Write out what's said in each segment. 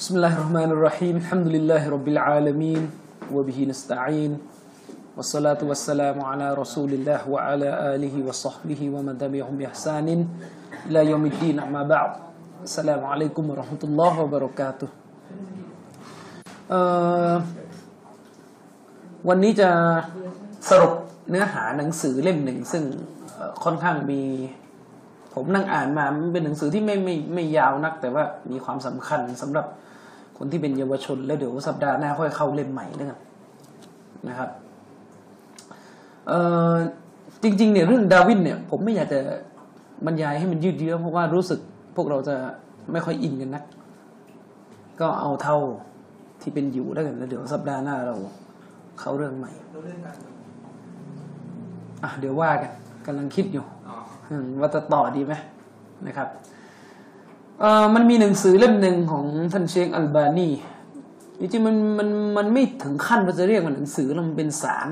بسم الله الرحمن الرحيم الحمد لله رب العالمين وبه نستعين والصلاة والسلام على رسول الله وعلى آله وصحبه ومن تبعهم بإحسان إلى يوم الدين أما بعد السلام عليكم ورحمة الله وبركاته เอ่อวันนี้จะสรุปเนื้อหาหนังสือเล่มหนึ่ง ซึ่งเอ่อค่อนข้างมี ผมนั่งอ่านมามันเป็นหนังสือที่ไม่ไม่ไม่ยาวนัก แต่ว่ามีความสำคัญสำหรับ คนที่เป็นเยาวชน แล้วเดี๋ยวสัปดาห์หน้าค่อยเข้าเล่มใหม่แล้วกันนะครับเอ่อจริง ๆ เนี่ยเรื่องดาวินเนี่ย ผมไม่อยากจะบรรยายให้มันยืดเยื้อเพราะว่ารู้สึกพวกเราจะไม่ค่อยอินกันนักก็เอาเท่าที่เป็นอยู่แล้วกันแล้วเดี๋ยวสัปดาห์หน้าเราเข้าเรื่องใหม่รู้เรื่องการอะเดี๋ยวว่ากันกำลังคิดอยู่อ๋ออืมว่าจะต่อดีไหมนะครับเอ่อ มันมีหนังสือเล่มหนึ่งของท่านเชคอัลบานีจริงๆมันมันมันไม่ถึงขั้นว่าจะเรียกมันหนังสือแล้วมันเป็นสาร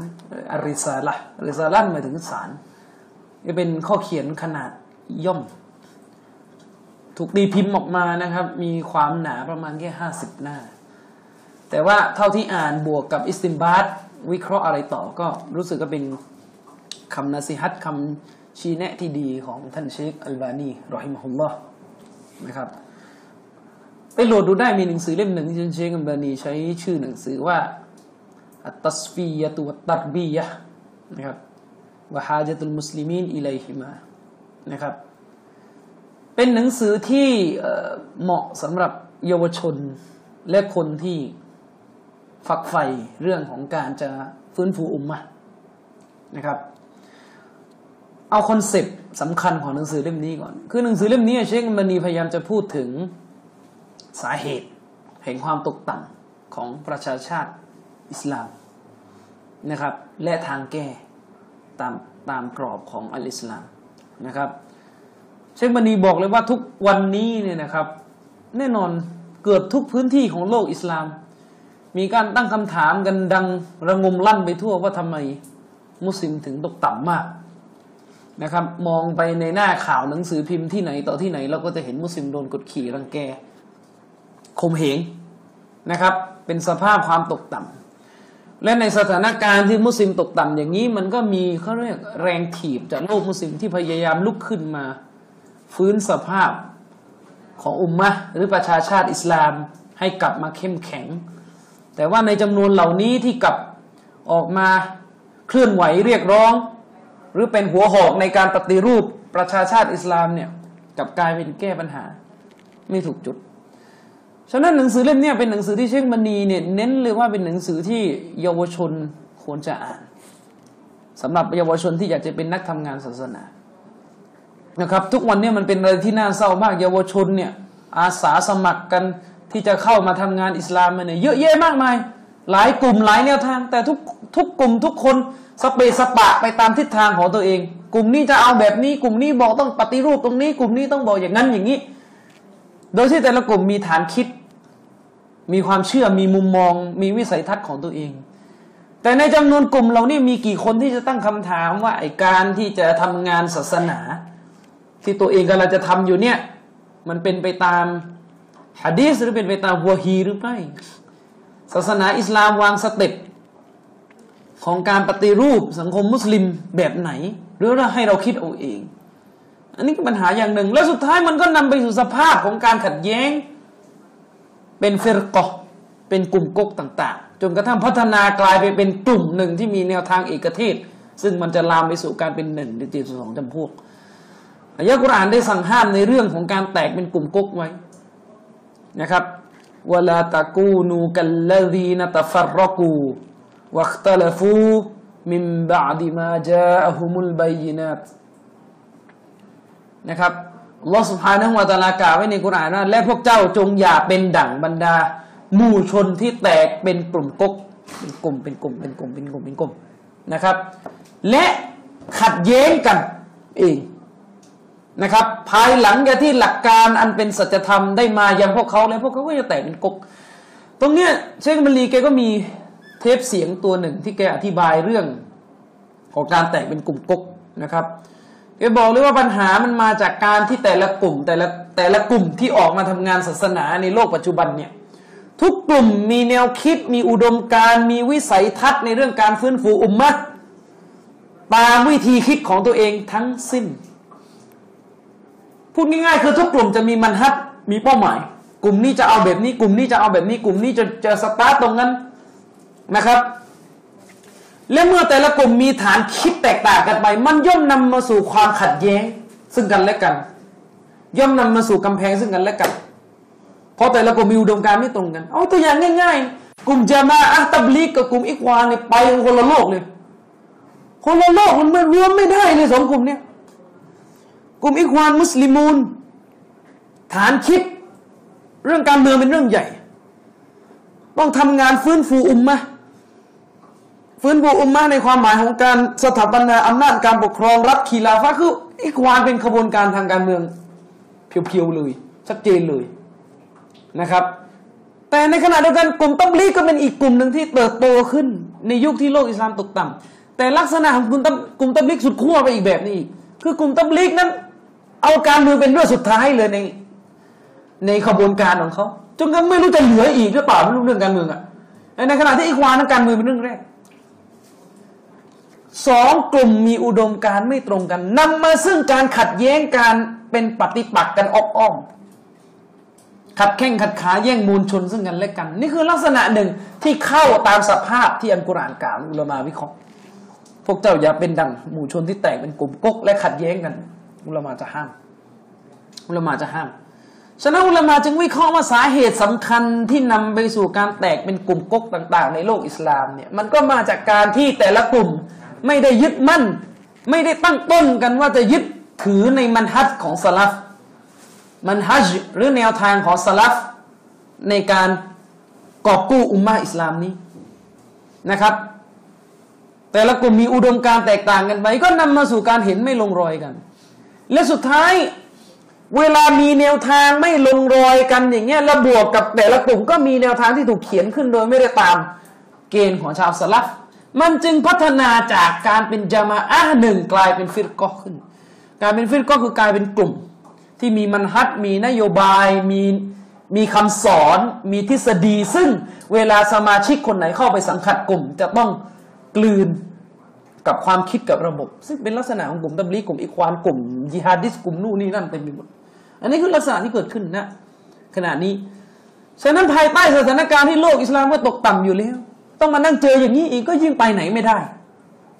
อาริซาละอาริซาละหมายถึงสารจะเป็นข้อเขียนขนาดย่อม ถูกตีพิมพ์ออกมานะครับ มีความหนาประมาณแค่ห้าสิบหน้า แต่ว่าเท่าที่อ่านบวกกับอิสติมบาตวิเคราะห์อะไรต่อก็รู้สึกก็เป็นคำنصيحة คำชี้แนะที่ดีของท่านเชคอัลบานีرحمه الله นะครับ ไปโหลดดูได้มีหนังสือเล่มหนึ่งที่เชคอัลบานีใช้ชื่อหนังสือว่าالتصفية والتربية นะครับ وحاجة المسلمين إليهما นะครับ เป็นหนังสือที่เหมาะสำหรับเยาวชนและคนที่ฝักใฝ่เรื่องของการจะฟื้นฟูอุมมะนะครับ เอาคอนเซปต์สำคัญของหนังสือเล่มนี้ก่อน คือหนังสือเล่มนี้เชคมันนีพยายามจะพูดถึงสาเหตุแห่งความตกต่ำของประชาชาติอิสลามนะครับ และทางแก้ตามตามกรอบของอัลอิสลามนะครับ เชคบันีบอกเลยว่าทุกวันนี้เนี่ยนะครับ แน่นอนเกือบทุกพื้นที่ของโลกอิสลาม มีการตั้งคำถามกันดังระงมลั่นไปทั่วว่าทำไมมุสลิมถึงตกต่ำมาก นะครับ มองไปในหน้าข่าวหนังสือพิมพ์ที่ไหนต่อที่ไหน เราก็จะเห็นมุสลิมโดนกดขี่รังแกข่มเหงนะครับ เป็นสภาพความตกต่ำและในสถานการณ์ที่มุสลิมตกต่ำอย่างนี้มันก็มีเขาเรียกแรงถีบจากโลกมุสลิมที่พยายามลุกขึ้นมา ฟื้นสภาพของอุมมะหรือประชาชาติอิสลามให้กลับมาเข้มแข็ง แต่ว่าในจำนวนเหล่านี้ที่กลับออกมาเคลื่อนไหวเรียกร้อง หรือเป็นหัวหอกในการปฏิรูปประชาชาติอิสลามเนี่ยกับกลายเป็นแก้ปัญหา ไม่ถูกจุด ฉะนั้นหนังสือเล่มนี้เป็นหนังสือที่เชคมณีเนี่ยเน้นเลยว่าเป็นหนังสือที่เยาวชนควรจะอ่านสำหรับเยาวชนที่อยากจะเป็นนักทำงานศาสนานะครับ ทุกวันนี้มันเป็นอะไรที่น่าเศร้ามาก เยาวชนเนี่ยอาสาสมัครกันที่จะเข้ามาทำงานอิสลามเนี่ยเยอะแยะมากมาย หลายกลุ่มหลายแนวทาง แต่ทุกทุกกลุ่มทุกคนสเปซสปะไปตามทิศทางของตัวเอง กลุ่มนี้จะเอาแบบนี้ กลุ่มนี้บอกต้องปฏิรูปตรงนี้ กลุ่มนี้ต้องบอกอย่างนั้นอย่างนี้ โดยที่แต่ละกลุ่มมีฐานคิด มีความเชื่อมีมุมมอง มีวิสัยทัศน์ของตัวเอง แต่ในจำนวนกลุ่มเรานี่มีกี่คนที่จะตั้งคำถามว่าไอการที่จะทำงานศาสนา ที่ตัวเองกำลังจะทำอยู่เนี่ย มันเป็นไปตามฮะดีสหรือเป็นไปตามวะฮีหรือไม่ ศาสนาอิสลามวางสเต็ปของการปฏิรูปสังคมมุสลิมแบบไหน หรือว่าให้เราคิดเอาเอง อันนี้ก็ปัญหาอย่างหนึ่ง แล้วสุดท้ายมันก็นำไปสู่สภาพของการขัดแย้ง เป็นเฟรกอเป็นกลุ่มก๊กต่าง ๆ จนกระทั่งพัฒนากลายไปเป็นกลุ่มหนึ่งที่มีแนวทางเอกเทศ ซึ่งมันจะลามไปสู่การเป็นหนึ่งหรือจีสองจำพวกอายะกุรอานได้สั่งห้ามในเรื่องของการแตกเป็นกลุ่มก๊กไว้นะครับ วลาตะกูนูกัลลดีนตฟรกูวัคตลฟูมิมบาดิมาจาอฮุมุลบยินัตนะครับลอสุภานะฮุวาตาลากาไว้ในกุรอานะและพวกเจ้าจงอย่าเป็นดั่งบรรดา หมู่ชนที่แตกเป็นกลุ่มกกเป็นกลุ่มเป็นกลุ่มเป็นกลุ่มเป็นกลุ่มเป็นกลุ่มนะครับ และขัดแย้งกันเอง นะครับ ภายหลังจากที่หลักการอันเป็นสัจธรรมได้มายังพวกเขาแล้วพวกเขาก็จะแตกเป็นกกตรงเนี้ยเชคบัลลีแกก็มีเทปเสียงตัวหนึ่งที่แกอธิบายเรื่องของการแตกเป็นกลุ่มกกนะครับแกบอกเลยว่าปัญหามันมาจากการที่แต่ละกลุ่มแต่ละแต่ละกลุ่มที่ออกมาทำงานศาสนาในโลกปัจจุบันเนี่ยทุกกลุ่มมีแนวคิดมีอุดมการมีวิสัยทัศน์ในเรื่องการฟื้นฟูอุมมะตามวิธีคิดของตัวเองทั้งสิ้น พูดง่ายๆ คือทุกกลุ่มจะมีมันฮัดมีเป้าหมาย กลุ่มนี้จะเอาแบบนี้ กลุ่มนี้จะเอาแบบนี้ กลุ่มนี้จะจะสตาร์ตตรงนั้นนะครับ และเมื่อแต่ละกลุ่มมีฐานคิดแตกต่างกันไป มันย่อมนำมาสู่ความขัดแย้ง ซึ่งกันและกัน ย่อมนำมาสู่กำแพงซึ่งกันและกัน เพราะแต่ละกลุ่มมีอุดมการณ์ไม่ตรงกัน เอาตัวอย่างง่าย ๆ กลุ่มจามาอัตับลีกกับกลุ่มอิควานเนี่ยไปคนละโลกเลย คนละโลกมันไม่รวมไม่ได้เลยสองกลุ่มเนี่ย กลุ่มอิควานมุสลิมูนฐานคิด เรื่องการเมืองเป็นเรื่องใหญ่ ต้องทำงานฟื้นฟูอุมมะฟื้นฟูอุมมะในความหมายของการสถาปนาอำนาจการปกครองรัฐคีลาฟะคืออิควานเป็นขบวนการทางการเมืองเพียวๆเลย ชัดเจนเลยนะครับ แต่ในขณะเดียวกันกลุ่มตับลีกก็เป็นอีกกลุ่มหนึ่งที่เติบโตขึ้น ในยุคที่โลกอิสลามตกต่ำแต่ลักษณะของกลุ่มตับกลุ่มตับลีกสุดขั้วไปอีกแบบนี้คือกลุ่มตับลีกนั้น เอาการเมืองเป็นเรื่องสุดท้ายเลยในในขบวนการของเขาจนกระทั่งไม่รู้จะเหลืออีกหรือเปล่าไม่รู้เรื่องการเมืองอะในขณะที่อีควานั้นการเมืองเป็นเรื่องแรกสองกลุ่มมีอุดมการไม่ตรงกันนำมาซึ่งการขัดแย้งการเป็นปฏิปักษ์กันอ้อมขัดแข้งขัดขาแย่งมูลชนซึ่งกันและกัน นี่คือลักษณะหนึ่งที่เข้าตามสภาพที่อันกุรอานกล่าวอุลามาวิเคราะห์ พวกเจ้าอย่าเป็นดังหมู่ชนที่แตกเป็นกลุ่มก๊กและขัดแย้งกัน อุลามาจะห้าม อุลามาจะห้าม ฉะนั้นอุลามาจึงวิเคราะห์ว่าสาเหตุสำคัญที่นำไปสู่การแตกเป็นกลุ่มก๊กต่าง ๆ ในโลกอิสลามเนี่ยมันก็มาจากการที่แต่ละกลุ่มไม่ได้ยึดมั่น ไม่ได้ตั้งต้นกันว่าจะยึดถือในมันฮัดของสลับมันฮัจหรือแนวทางของสลับในการกอบกู้อุมมาอิสลามนี้นะครับ แต่ละกลุ่มมีอุดมการแตกต่างกันไป ก็นำมาสู่การเห็นไม่ลงรอยกัน และสุดท้ายเวลามีแนวทางไม่ลงรอยกันอย่างเงี้ยแล้วบวกกับแต่ละกลุ่มก็มีแนวทางที่ถูกเขียนขึ้นโดยไม่ได้ตามเกณฑ์ของชาวสลับมันจึงพัฒนาจากการเป็นจามาอะหนึ่งกลายเป็นฟิรกอขึ้น การเป็นฟิรกอคือกลายเป็นกลุ่ม ที่มีมันฮัดมีนโยบายมีมีคำสอนมีทฤษฎี ซึ่งเวลาสมาชิกคนไหนเข้าไปสังกัดกลุ่ม จะต้องกลืน กับความคิดกับระบบ ซึ่งเป็นลักษณะของกลุ่มตับลีกลุ่มอิควานกลุ่มยิฮาดิสกลุ่มนู่นนี่นั่นเต็มไปหมดอันนี้คือลักษณะที่เกิดขึ้นนะขณะนี้ฉะนั้นภายใต้สถานการณ์ที่โลกอิสลามก็ตกต่ำอยู่แล้ว ต้องมานั่งเจออย่างนี้อีกก็ยิ่งไปไหนไม่ได้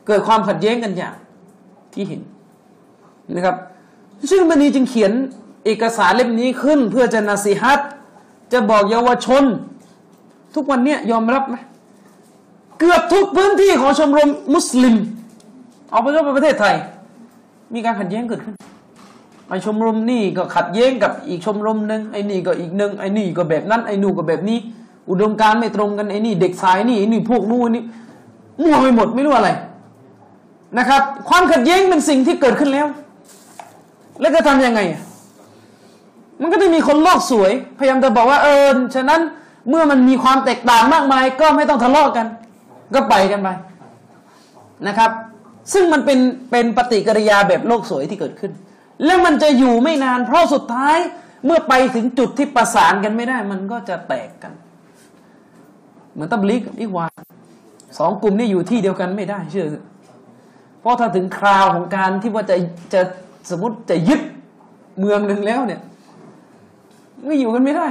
เกิดความขัดแย้งกันอย่างที่เห็นนะครับ ซึ่งบันีจึงเขียนเอกสารเล่มนี้ขึ้น เพื่อจะนาสิฮัตจะบอกเยาวชน ทุกวันเนี้ยยอมรับไหม เกือบทุกพื้นที่ของชมรมมุสลิม เอาไปเฉพาะประเทศไทย มีการขัดแย้งเกิดขึ้นไอชมรมนี่ก็ขัดแย้งกับอีกชมรมหนึ่งไอนี่ก็อีกหนึ่งไอนี่ก็แบบนั้นไอนู่ก็แบบนี้ อุดมการไม่ตรงกันไอนี่เด็กสายนี่ไอนี่พวกนู่นนี่มั่วไปหมดไม่รู้อะไรนะครับ ความขัดแย้งเป็นสิ่งที่เกิดขึ้นแล้ว แล้วจะทำยังไง มันก็จะมีคนโลกสวย พยายามจะบอกว่าเออฉะนั้นเมื่อมันมีความแตกต่างมากมาย ก็ไม่ต้องทะเลาะกัน ก็ไปกันไปนะครับ ซึ่งมันเป็นเป็นปฏิกิริยาแบบโลกสวยที่เกิดขึ้น แล้วมันจะอยู่ไม่นาน เพราะสุดท้ายเมื่อไปถึงจุดที่ประสานกันไม่ได้ มันก็จะแตกกัน เหมือนตับลิกอีกวาสองกลุ่มนี้อยู่ที่เดียวกันไม่ได้ เชื่อ เพราะถ้าถึงคราวของการที่ว่าจะจะสมมติจะยึดเมืองหนึ่งแล้วเนี่ยไม่อยู่กันไม่ได้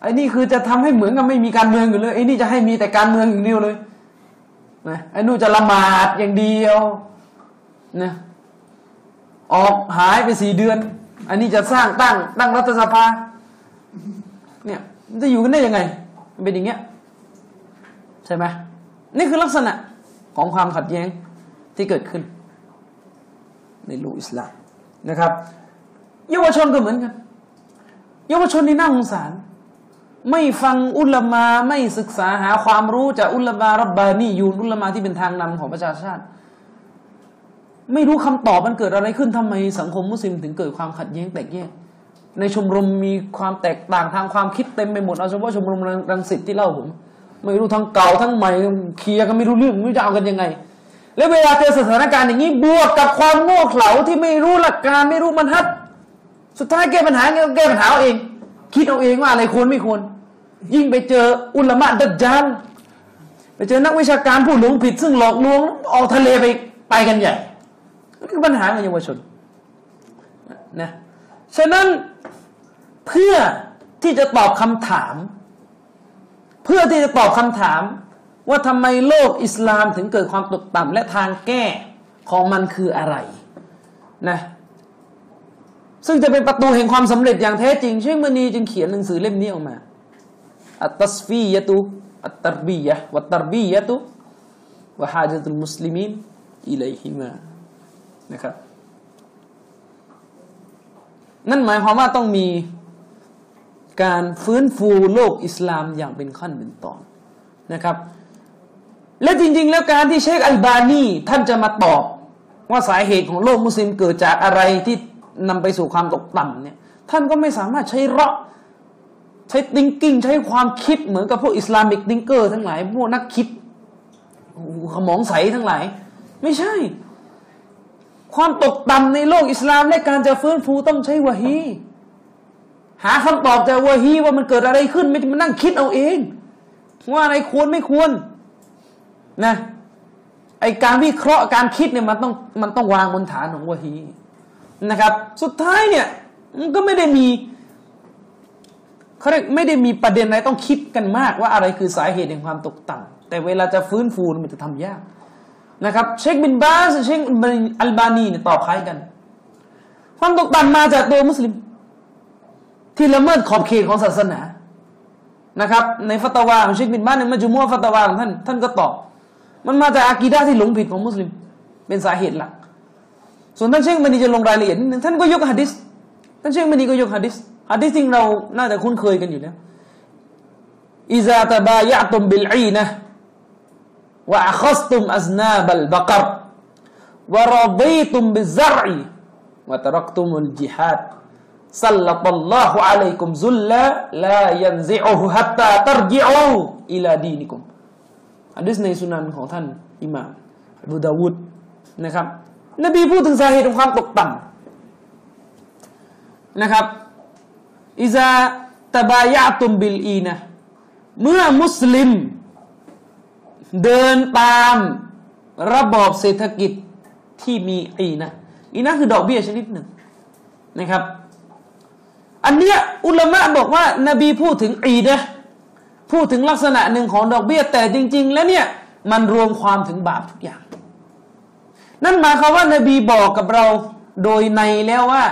ไอ้นี่คือจะทำให้เหมือนกับไม่มีการเมืองอยู่เลยไอ้นี่จะให้มีแต่การเมืองอย่างเดียวเลย นะไอ้นู่นจะละหมาดอย่างเดียวนะออกหายไปสี่เดือน อันนี้จะสร้างตั้ง ตั้งรัฐสภา เนี่ย มันจะอยู่กันได้ยังไง มันเป็นอย่างเงี้ย ใช่ไหมนี่คือลักษณะของความขัดแย้งที่เกิดขึ้น ในโลกอิสลามนะครับเยาวชนก็เหมือนกันเยาวชนนี่น่าสงสาร ไม่ฟังอุลมาไม่ศึกษาหาความรู้จากอุลมารับบานียูนอุลมาที่เป็นทางนำของประชาชาติ ไม่รู้คำตอบมันเกิดอะไรขึ้นทำไมสังคมมุสลิมถึงเกิดความขัดแย้งแตกแยก ในชมรมมีความแตกต่างทางความคิดเต็มไปหมดเอาเฉพาะชมรมรังสิตที่เล่าผม ไม่รู้ทั้งเก่าทั้งใหม่เคลียร์กันไม่รู้เรื่องไม่รู้จะเอากันยังไง แล้วเวลาเจอสถานการณ์อย่างนี้บวกกับความโง่เขลาที่ไม่รู้หลักการไม่รู้มันทัดสุดท้ายแก้ปัญหาแก้ปัญหาเอาเอง คิดเอาเองว่าอะไรควรไม่ควร ยิ่งไปเจออุลามะดัจจานไปเจอนักวิชาการผู้หลงผิด ซึ่งหลอกลวงออกทะเลไปไปกันใหญ่นี่คือปัญหาของเยาวชนนะฉะนั้นเพื่อที่จะตอบคำถาม เพื่อที่จะตอบคำถาม ว่าทำไมโลกอิสลามถึงเกิดความตกต่ำและทางแก้ของมันคืออะไรนะซึ่งจะเป็นประตูแห่งความสำเร็จอย่างแท้จริงเชคมณีจึงเขียนหนังสือเล่มนี้ออกมา อัตตัสฟียะตุالتصفية والتربية وحاجة المسلمين إليهما นะครับนั่นหมายความว่าต้องมีการฟื้นฟูโลกอิสลามอย่างเป็นขั้นเป็นตอนนะครับ และจริง ๆ แล้วการที่เชคอัลบานีท่านจะมาตอบว่าสาเหตุของโลกมุสลิมเกิดจากอะไรที่นำไปสู่ความตกต่ำเนี่ยท่านก็ไม่สามารถใช้เราะ ใช้ติงกิ้งใช้ความคิดเหมือนกับพวกอิสลามิกติงเกอร์ทั้งหลาย พวกนักคิดขมองใสทั้งหลาย ไม่ใช่ ความตกต่ำในโลกอิสลามและการจะฟื้นฟูต้องใช้วะฮีหาคำตอบจากวะฮีว่ามันเกิดอะไรขึ้น ไม่ใช่มานั่งคิดเอาเอง ว่าอะไรควรไม่ควร นะไอการวิเคราะห์การคิดเนี่ยมันต้องมันต้องวางบนฐานของวะฮีนะครับ สุดท้ายเนี่ยมันก็ไม่ได้มี เขาไม่ได้มีประเด็นอะไรต้องคิดกันมากว่าอะไรคือสาเหตุแห่งความตกต่ำแต่เวลาจะฟื้นฟูมันจะทำยากนะครับ เชคบินบาสเชคอัลบานีเนี่ยตอบคล้ายกัน ความตกต่ำมาจากตัวมุสลิม ที่ละเมิดขอบเขตของศาสนานะครับ ในฟัตวาของเชคบินบาสในมัจมุอะฟัตวาของท่านท่านก็ตอบ มันมาจากอากีดะที่หลงผิดของมุสลิม เป็นสาเหตุหลัก ส่วนท่านเชคมันีจะลงรายละเอียดนิดนึงท่านก็ยกฮะดิษท่านเชคมันีก็ยกฮะดิษ ฮะดิษที่จริงเราน่าจะคุ้นเคยกันอยู่แล้วอิซาตบายะตุมบิลอีนะวะอัคสตุมอัซนาบัลบักรวะรดีตุมบิซรอีวะตรักตุมุลจิฮัดสัลลัตัลลอฮุอะลัยกุมซุลละลายันซิอุฮุฮัตตาตัรจิอูอิลาดีนิกุมอันนี้ในสุนันของท่านอิหม่ามอบูดาวุดนะครับ นบีพูดถึงสาเหตุของความตกต่ำนะครับ อิซาตบายะตุมบิลอีนะเมื่อมุสลิม เดินตามระบอบเศรษฐกิจที่มีอีนะอีนะคือดอกเบี้ยชนิดหนึ่งนะครับ อันเนี้ยอุลามะบอกว่านบีพูดถึงอีนะพูดถึงลักษณะหนึ่งของดอกเบี้ย แต่จริง ๆ แล้วเนี่ยมันรวมความถึงบาปทุกอย่าง นั่นหมายความว่านบีบอกกับเราโดยในแล้วว่า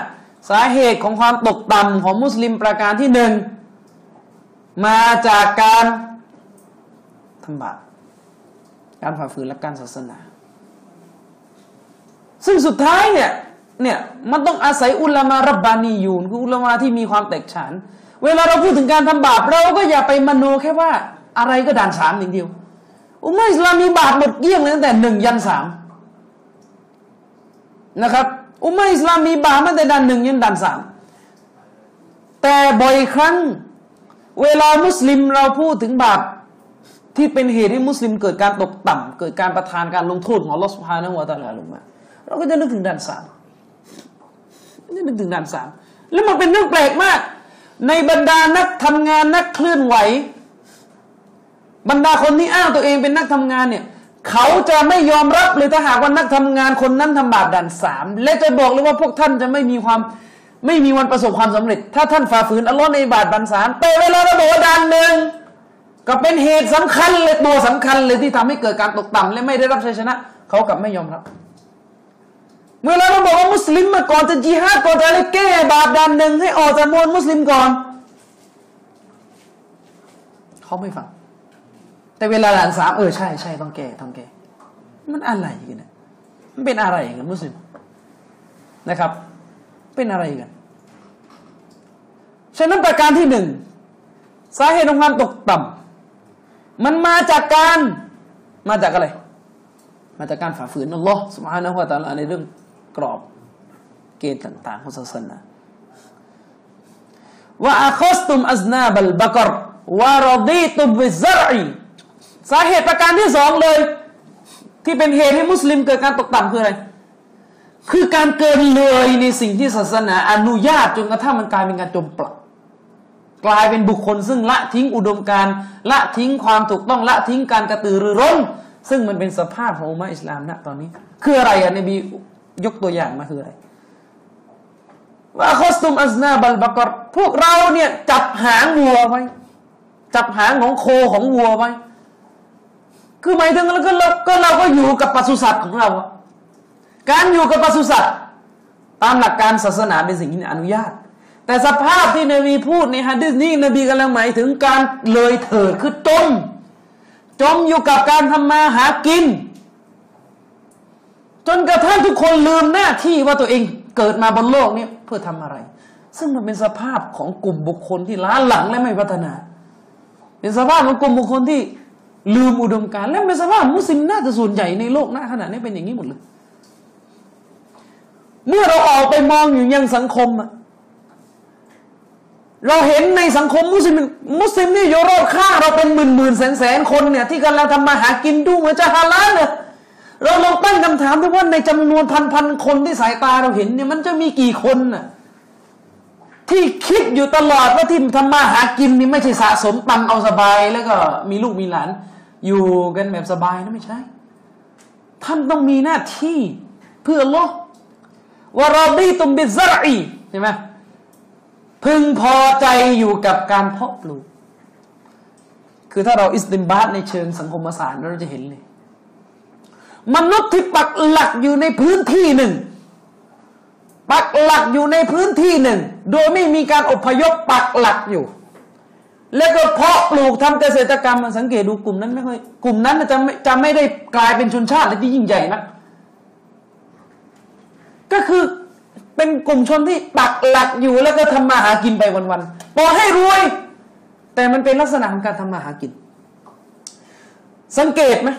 สาเหตุของความตกต่ำของมุสลิมประการที่หนึ่งมาจากการทำบาปการฝ่าฝืนและการศาสนา ซึ่งสุดท้ายเนี่ยเนี่ยมันต้องอาศัยอุลามารับบานียูนคืออุลามาที่มีความแตกฉาน เวลาเราพูดถึงการทำบาปเราก็อย่าไปมโนแค่ว่าอะไรก็ด่านสามอย่างเดียวอุมาอิสลามมีบาปหมดเกลี้ยงเลยตั้งแต่หนึ่งยันสามนะครับ อุมาอิสลามมีบาปตั้งแต่ด่านหนึ่งยันด่านสามแต่บ่อยครั้ง เวลามุสลิมเราพูดถึงบาปที่เป็นเหตุให้มุสลิมเกิดการตกต่ำเกิดการประทานการลงโทษของลอสพานะหัวตาลาลงมาเราก็จะนึกถึงด่านสามจะนึกถึงด่านสามแล้วมันเป็นเรื่องแปลกมาก ในบรรดานักทำงานนักเคลื่อนไหว บรรดาคนที่อ้างตัวเองเป็นนักทำงานเนี่ย เขาจะไม่ยอมรับเลยถ้าหากว่านักทำงานคนนั้นทำบาปด่านสามและจะบอกเลยว่าพวกท่านจะไม่มีความไม่มีวันประสบความสำเร็จ ถ้าท่านฝ่าฝืนอัลลอฮ์ในบาปด่านสามแต่เวลาเราบอกว่าด่านหนึ่งก็เป็นเหตุสำคัญเลยตัวสำคัญเลยที่ทำให้เกิดการตกต่ำและไม่ได้รับชัยชนะ เขากลับไม่ยอมรับเมื่อเราบอกว่ามุสลิมมาก่อนจะจิฮาดก่อนจะอะไรแก้บาปดันหนึ่งให้ออกจากมวลมุสลิมก่อน เขาไม่ฟัง แต่เวลาหลานสามเออใช่ใช่ต้องแก้ต้องแก้มันอะไรกันนะมันเป็นอะไรกันมุสลิมนะครับ เป็นอะไรกัน ฉะนั้นประการที่หนึ่งสาเหตุของความตกต่ำมันมาจากการมาจากอะไร มาจากการฝ่าฝืนอัลลอฮ์สุบฮานะฮุวาตาลาในเรื่องกรอบเกณฑ์ต่างๆของศาสนาว่าอาคสตุมอัซนาบัลบักรวารดีตุบิซรอี สาเหตุประการที่สองเลย ที่เป็นเหตุให้มุสลิมเกิดการตกต่ำคืออะไร คือการเกินเลยในสิ่งที่ศาสนาอนุญาตจนกระทั่งมันกลายเป็นการจมปลักกลายเป็นบุคคลซึ่งละทิ้งอุดมการณ์ละทิ้งความถูกต้องละทิ้งการกระตือรือร้น ซึ่งมันเป็นสภาพของอุมะอิสลามณตอนนี้ คืออะไรอะนบียกตัวอย่างมาคืออะไรว่าคอสตุมอัซนาบัลบักรพวกเราเนี่ยจับหางวัวไว้ จับหางของโคของวัวไว้ คือหมายถึงแล้วก็เราก็เราก็อยู่กับปศุสัตว์ของเรา การอยู่กับปศุสัตว์ตามหลักการศาสนาเป็นสิ่งที่อนุญาต แต่สภาพที่นบีพูดในฮะดิษนี้นบีกำลังหมายถึงการเลยเถิดคือจม จมอยู่กับการทำมาหากิน จนกระทั่งทุกคนลืมหน้าที่ว่าตัวเองเกิดมาบนโลกนี้เพื่อทำอะไร ซึ่งมันเป็นสภาพของกลุ่มบุคคลที่ล้าหลังและไม่พัฒนา เป็นสภาพของกลุ่มบุคคลที่ ลืมอุดมการและเป็นสภามุสลิมน่าจะส่วนใหญ่ในโลกหน้าขนาดนี้เป็นอย่างนี้หมดเลยเมื่อเราออกไปมองอยู่ยังสังคมอะเราเห็นในสังคมมุสลิมมุสลิมนี่ยู่รอบข้างเราเป็นหมื่นหมื่นแสนแสนคนเนี่ยที่กำลังทำมาหากินดูเหมือนจะฮาลาลเนี่ยเราลองตั้งคำถามดูว่าในจำนวนพันพันคนที่สายตาเราเห็นเนี่ยมันจะมีกี่คนน่ะที่คิดอยู่ตลอดว่าที่ทำมาหากินนี่ไม่ใช่สะสมตังเอาสบายแล้วก็มีลูกมีหลาน อยู่กันแบบสบายนะไม่ใช่ ท่านต้องมีหน้าที่เพื่อลอวารอดีตุมบิซรอีใช่ไหมพึงพอใจอยู่กับการเพาะปลูก คือถ้าเราอิสติมบาตในเชิงสังคมศาสตร์เราจะเห็นเลย มนุษย์ที่ปักหลักอยู่ในพื้นที่หนึ่ง ปักหลักอยู่ในพื้นที่หนึ่ง โดยไม่มีการอพยพปักหลักอยู่ แล้วก็เพาะปลูกทำเกษตรกรรมมันสังเกตดูกลุ่มนั้นไม่ค่อยกลุ่มนั้นจะไม่จะไม่ได้กลายเป็นชนชาติที่ยิ่งใหญ่นะก็คือเป็นกลุ่มชนที่ปักหลักอยู่แล้วก็ทำมาหากินไปวันๆพอให้รวย แต่มันเป็นลักษณะของการทำมาหากิน สังเกตไหม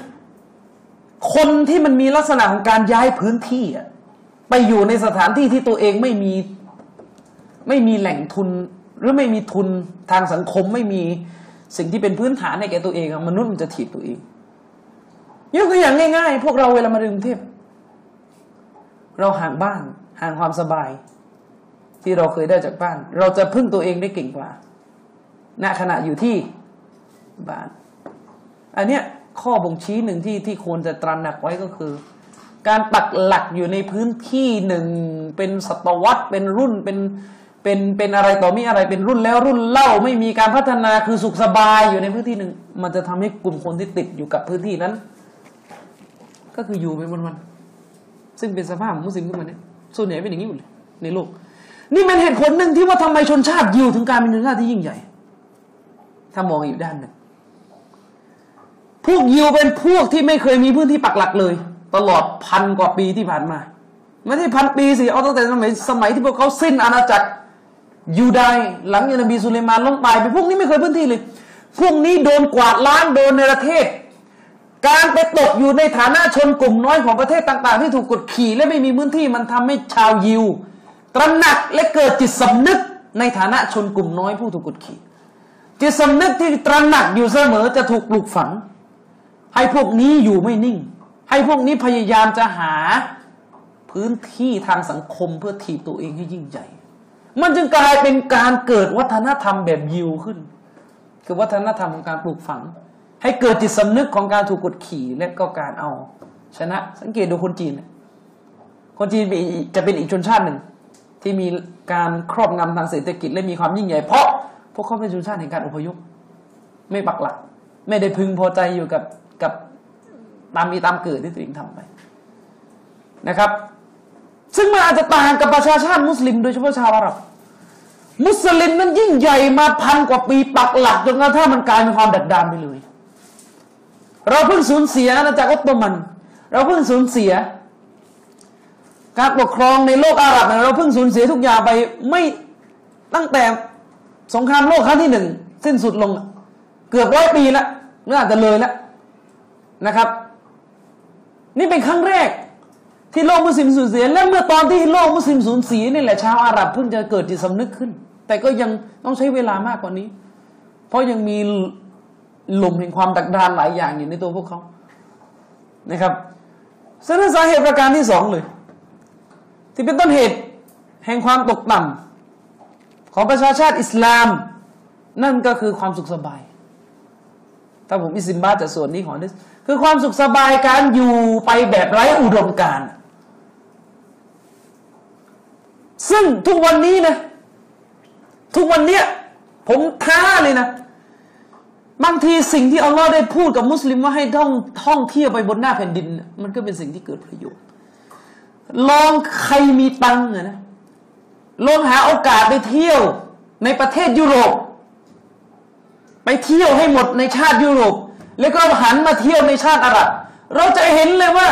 คนที่มันมีลักษณะของการย้ายพื้นที่อะไปอยู่ในสถานที่ที่ตัวเองไม่มีไม่มีแหล่งทุน หรือไม่มีทุนทางสังคมไม่มีสิ่งที่เป็นพื้นฐานให้แก่ตัวเองมนุษย์มันจะถีบตัวเองยกตัวอย่างง่ายๆ พวกเราเวลามาเรียนกรุงเทพเราห่างบ้านห่างความสบาย ที่เราเคยได้จากบ้าน เราจะพึ่งตัวเองได้เก่งกว่าณขณะอยู่ที่บ้าน อันเนี้ยข้อบ่งชี้หนึ่งที่ที่ควรจะตระหนักไว้ก็คือ การปักหลักอยู่ในพื้นที่หนึ่งเป็นศตวรรษเป็นรุ่นเป็น เป็นเป็นอะไรต่อมีอะไรเป็นรุ่นแล้วรุ่นเล่าไม่มีการพัฒนาคือสุขสบายอยู่ในพื้นที่หนึ่ง มันจะทำให้กลุ่มคนที่ติดอยู่กับพื้นที่นั้น ก็คืออยู่ไปวันๆซึ่งเป็นสภาพมุสลิมขึ้นมาเนี่ยส่วนใหญ่เป็นอย่างนี้หมดเลยในโลก นี่มันเหตุผลหนึ่งที่ว่าทำไมชนชาติยิวถึงการเป็นชนชาติที่ยิ่งใหญ่ ถ้ามองอีกด้านหนึ่งพวกยิวเป็นพวกที่ไม่เคยมีพื้นที่ปักหลักเลย ตลอดพันกว่าปีที่ผ่านมา ไม่ใช่พันปีสิเอาตั้งแต่สมัยสมัยที่พวกเขาสิ้นอาณาจักร ยูดายหลังยานบีสุเลมานลงไปไปพวกนี้ไม่เคยพื้นที่เลย พวกนี้โดนกวาดล้างโดนในประเทศ การไปตกอยู่ในฐานะชนกลุ่มน้อยของประเทศต่าง ๆ ที่ถูกกดขี่และไม่มีพื้นที่มันทำให้ชาวยิว ตระหนักและเกิดจิตสำนึกในฐานะชนกลุ่มน้อยผู้ถูกกดขี่จิตสำนึกที่ตระหนักอยู่เสมอจะถูกปลูกฝัง ให้พวกนี้อยู่ไม่นิ่ง ให้พวกนี้พยายามจะหาพื้นที่ทางสังคมเพื่อถีบตัวเองให้ยิ่งใหญ่ มันจึงกลายเป็นการเกิดวัฒนธรรมแบบยิวขึ้น คือวัฒนธรรมของการปลูกฝัง ให้เกิดจิตสำนึกของการถูกกดขี่และก็การเอา ชนะ สังเกตดูคนจีน คนจีนจะเป็นอีกชนชาติหนึ่ง ที่มีการครอบงำทางเศรษฐกิจและมีความยิ่งใหญ่ เพราะพวกเขาเป็นชนชาติแห่งการอพยพไม่ปักหลัก ไม่ได้พึงพอใจอยู่กับกับตามมีตามเกิดที่ตัวเองทำไปนะครับ ซึ่งมันอาจจะต่างกับประชาชาติมุสลิมโดยเฉพาะชาวอาหรับมุสลิมนั้นยิ่งใหญ่มาพันกว่าปีปักหลักจนกระทั่งมันกลายเป็นความดัดดานไปเลย เราเพิ่งสูญเสียอาณาจักรอตโตมัน เราเพิ่งสูญเสีย การปกครองในโลกอาหรับเราเพิ่งสูญเสียทุกอย่างไปไม่ตั้งแต่สงครามโลกครั้งที่หนึ่งสิ้นสุดลง เกือบร้อยปีแล้วหรืออาจจะเลยแล้วนะครับ นี่เป็นครั้งแรก ที่โลกมุสลิมสูญเสีย และเมื่อตอนที่โลกมุสลิมสูญเสียนี่แหละชาวอาหรับเพิ่งจะเกิดจิตสำนึกขึ้น แต่ก็ยังต้องใช้เวลามากกว่านี้ เพราะยังมีหลุมแห่งความดักดานหลายอย่างอยู่ในตัวพวกเขานะครับซึ่งสาเหตุประการที่สองเลย ที่เป็นต้นเหตุแห่งความตกต่ำของประชาชาติอิสลาม นั่นก็คือความสุขสบาย ถ้าผมอิสิมบาจากส่วนนี้ของนี่คือความสุขสบายการอยู่ไปแบบไร้อุดมการณ์ ซึ่งทุกวันนี้นะ ทุกวันเนี้ยผมท้าเลยนะ บางทีสิ่งที่อัลลอฮ์ได้พูดกับมุสลิมว่าให้ท่องท่องเที่ยวไปบนหน้าแผ่นดิน มันก็เป็นสิ่งที่เกิดประโยชน์ ลองใครมีตังค์นะลองหาโอกาสไปเที่ยวในประเทศยุโรป ไปเที่ยวให้หมดในชาติยุโรป แล้วก็หันมาเที่ยวในชาติอาหรับ เราจะเห็นเลยว่า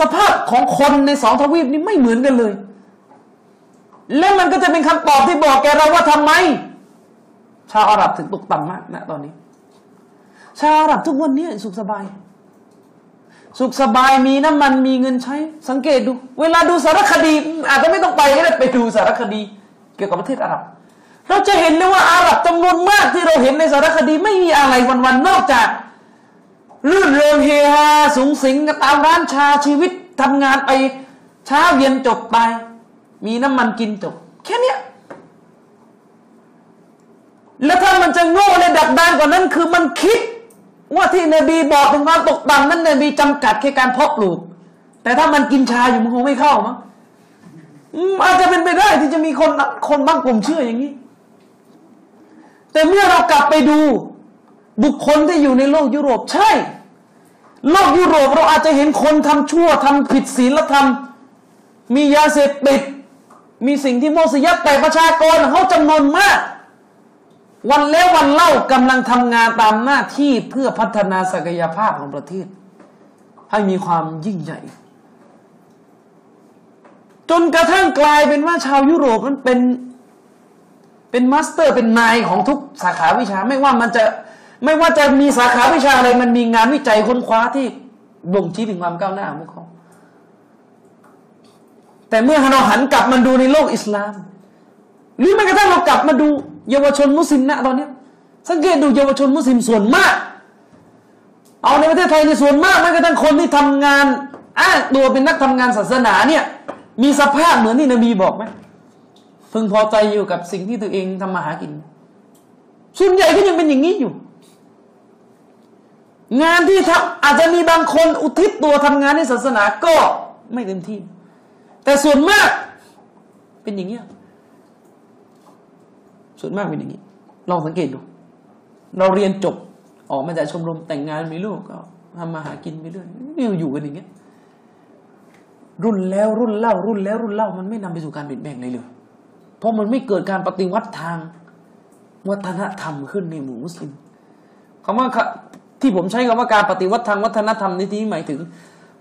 สภาพของคนในสองทวีปนี้ไม่เหมือนกันเลย แล้วมันก็จะเป็นคำตอบที่บอกแกเราว่าทำไม ชาวอาหรับถึงตกต่ำมากนะตอนนี้ ชาวอาหรับทุกวันนี้สุขสบาย สุขสบายมีน้ำมันมีเงินใช้ สังเกตดู เวลาดูสารคดี อาจจะไม่ต้องไปก็ได้ไปดูสารคดี เกี่ยวกับประเทศอาหรับ เราจะเห็นเลยว่าอาหรับจำนวนมากที่เราเห็นในสารคดีไม่มีอะไรวันๆนอกจากรื่นเริงเฮฮาสูงสิงกันตามร้านชาชีวิตทำงานไปเช้าเย็นจบไป มีน้ำมันกินจบ แค่นี้แล้วถ้ามันจะโง่และดักดานกว่านั้น คือมันคิด ว่าที่นบีบอกถึงความตกต่ำนั้นนบีจำกัดแค่การเพาะปลูก แต่ถ้ามันกินชาอยู่มันคงไม่เข้ามั้งอาจจะเป็นไปได้ที่จะมีคนคนบางกลุ่มเชื่ออย่างนี้ แต่เมื่อเรากลับไปดู บุคคลที่อยู่ในโลกยุโรปใช่ โลกยุโรปเราอาจจะเห็นคนทำชั่วทำผิดศีลธรรมมียาเสพติด มีสิ่งที่معصية แต่ประชากรเขาจำนวนมาก วันแล้ววันเล่ากำลังทำงานตามหน้าที่เพื่อพัฒนาศักยภาพของประเทศ ให้มีความยิ่งใหญ่ จนกระทั่งกลายเป็นว่าชาวยุโรปมันเป็นเป็น master เป็นนายของทุกสาขาวิชา ไม่ว่ามันจะไม่ว่าจะมีสาขาวิชาอะไรมันมีงานวิจัยค้นคว้าที่บ่งชี้ถึงความก้าวหน้าของพวกเขา แต่เมื่อเราหันกลับมาดูในโลกอิสลาม หรือแม้กระทั่งเรากลับมาดูเยาวชนมุสลิมนะตอนนี้สังเกตดูเยาวชนมุสลิมส่วนมาก เอาในประเทศไทยในส่วนมากแม้กระทั่งคนที่ทำงานอ้างตัวเป็นนักทำงานศาสนาเนี่ย มีสภาพเหมือนที่นบีบอกไหมพึงพอใจอยู่กับสิ่งที่ตัวเองทำมาหากิน ส่วนใหญ่ก็ยังเป็นอย่างนี้อยู่ งานที่ทำอาจจะมีบางคนอุทิศตัวทำงานในศาสนาก็ไม่เต็มที่ แต่ส่วนมาก เป็นอย่างนี้ยส่วนมากเป็นอย่างนี้ ลองสังเกตดู เราเรียนจบออกมาจากชมรมแต่งงานมีลูกก็ทำมาหากินไปเรื่อยนี่อยู่กันอย่างเงี้ยรุ่นแล้วรุ่นเล่า รุ่นแล้วรุ่นเล่า มันไม่นำไปสู่การเปลี่ยนแปลงเลยเลย เพราะมันไม่เกิดการปฏิวัติทางวัฒนธรรมขึ้นในหมู่มุสลิมคำว่าที่ผมใช้คำว่าการปฏิวัติทางวัฒนธรรมในที่นี้หมายถึง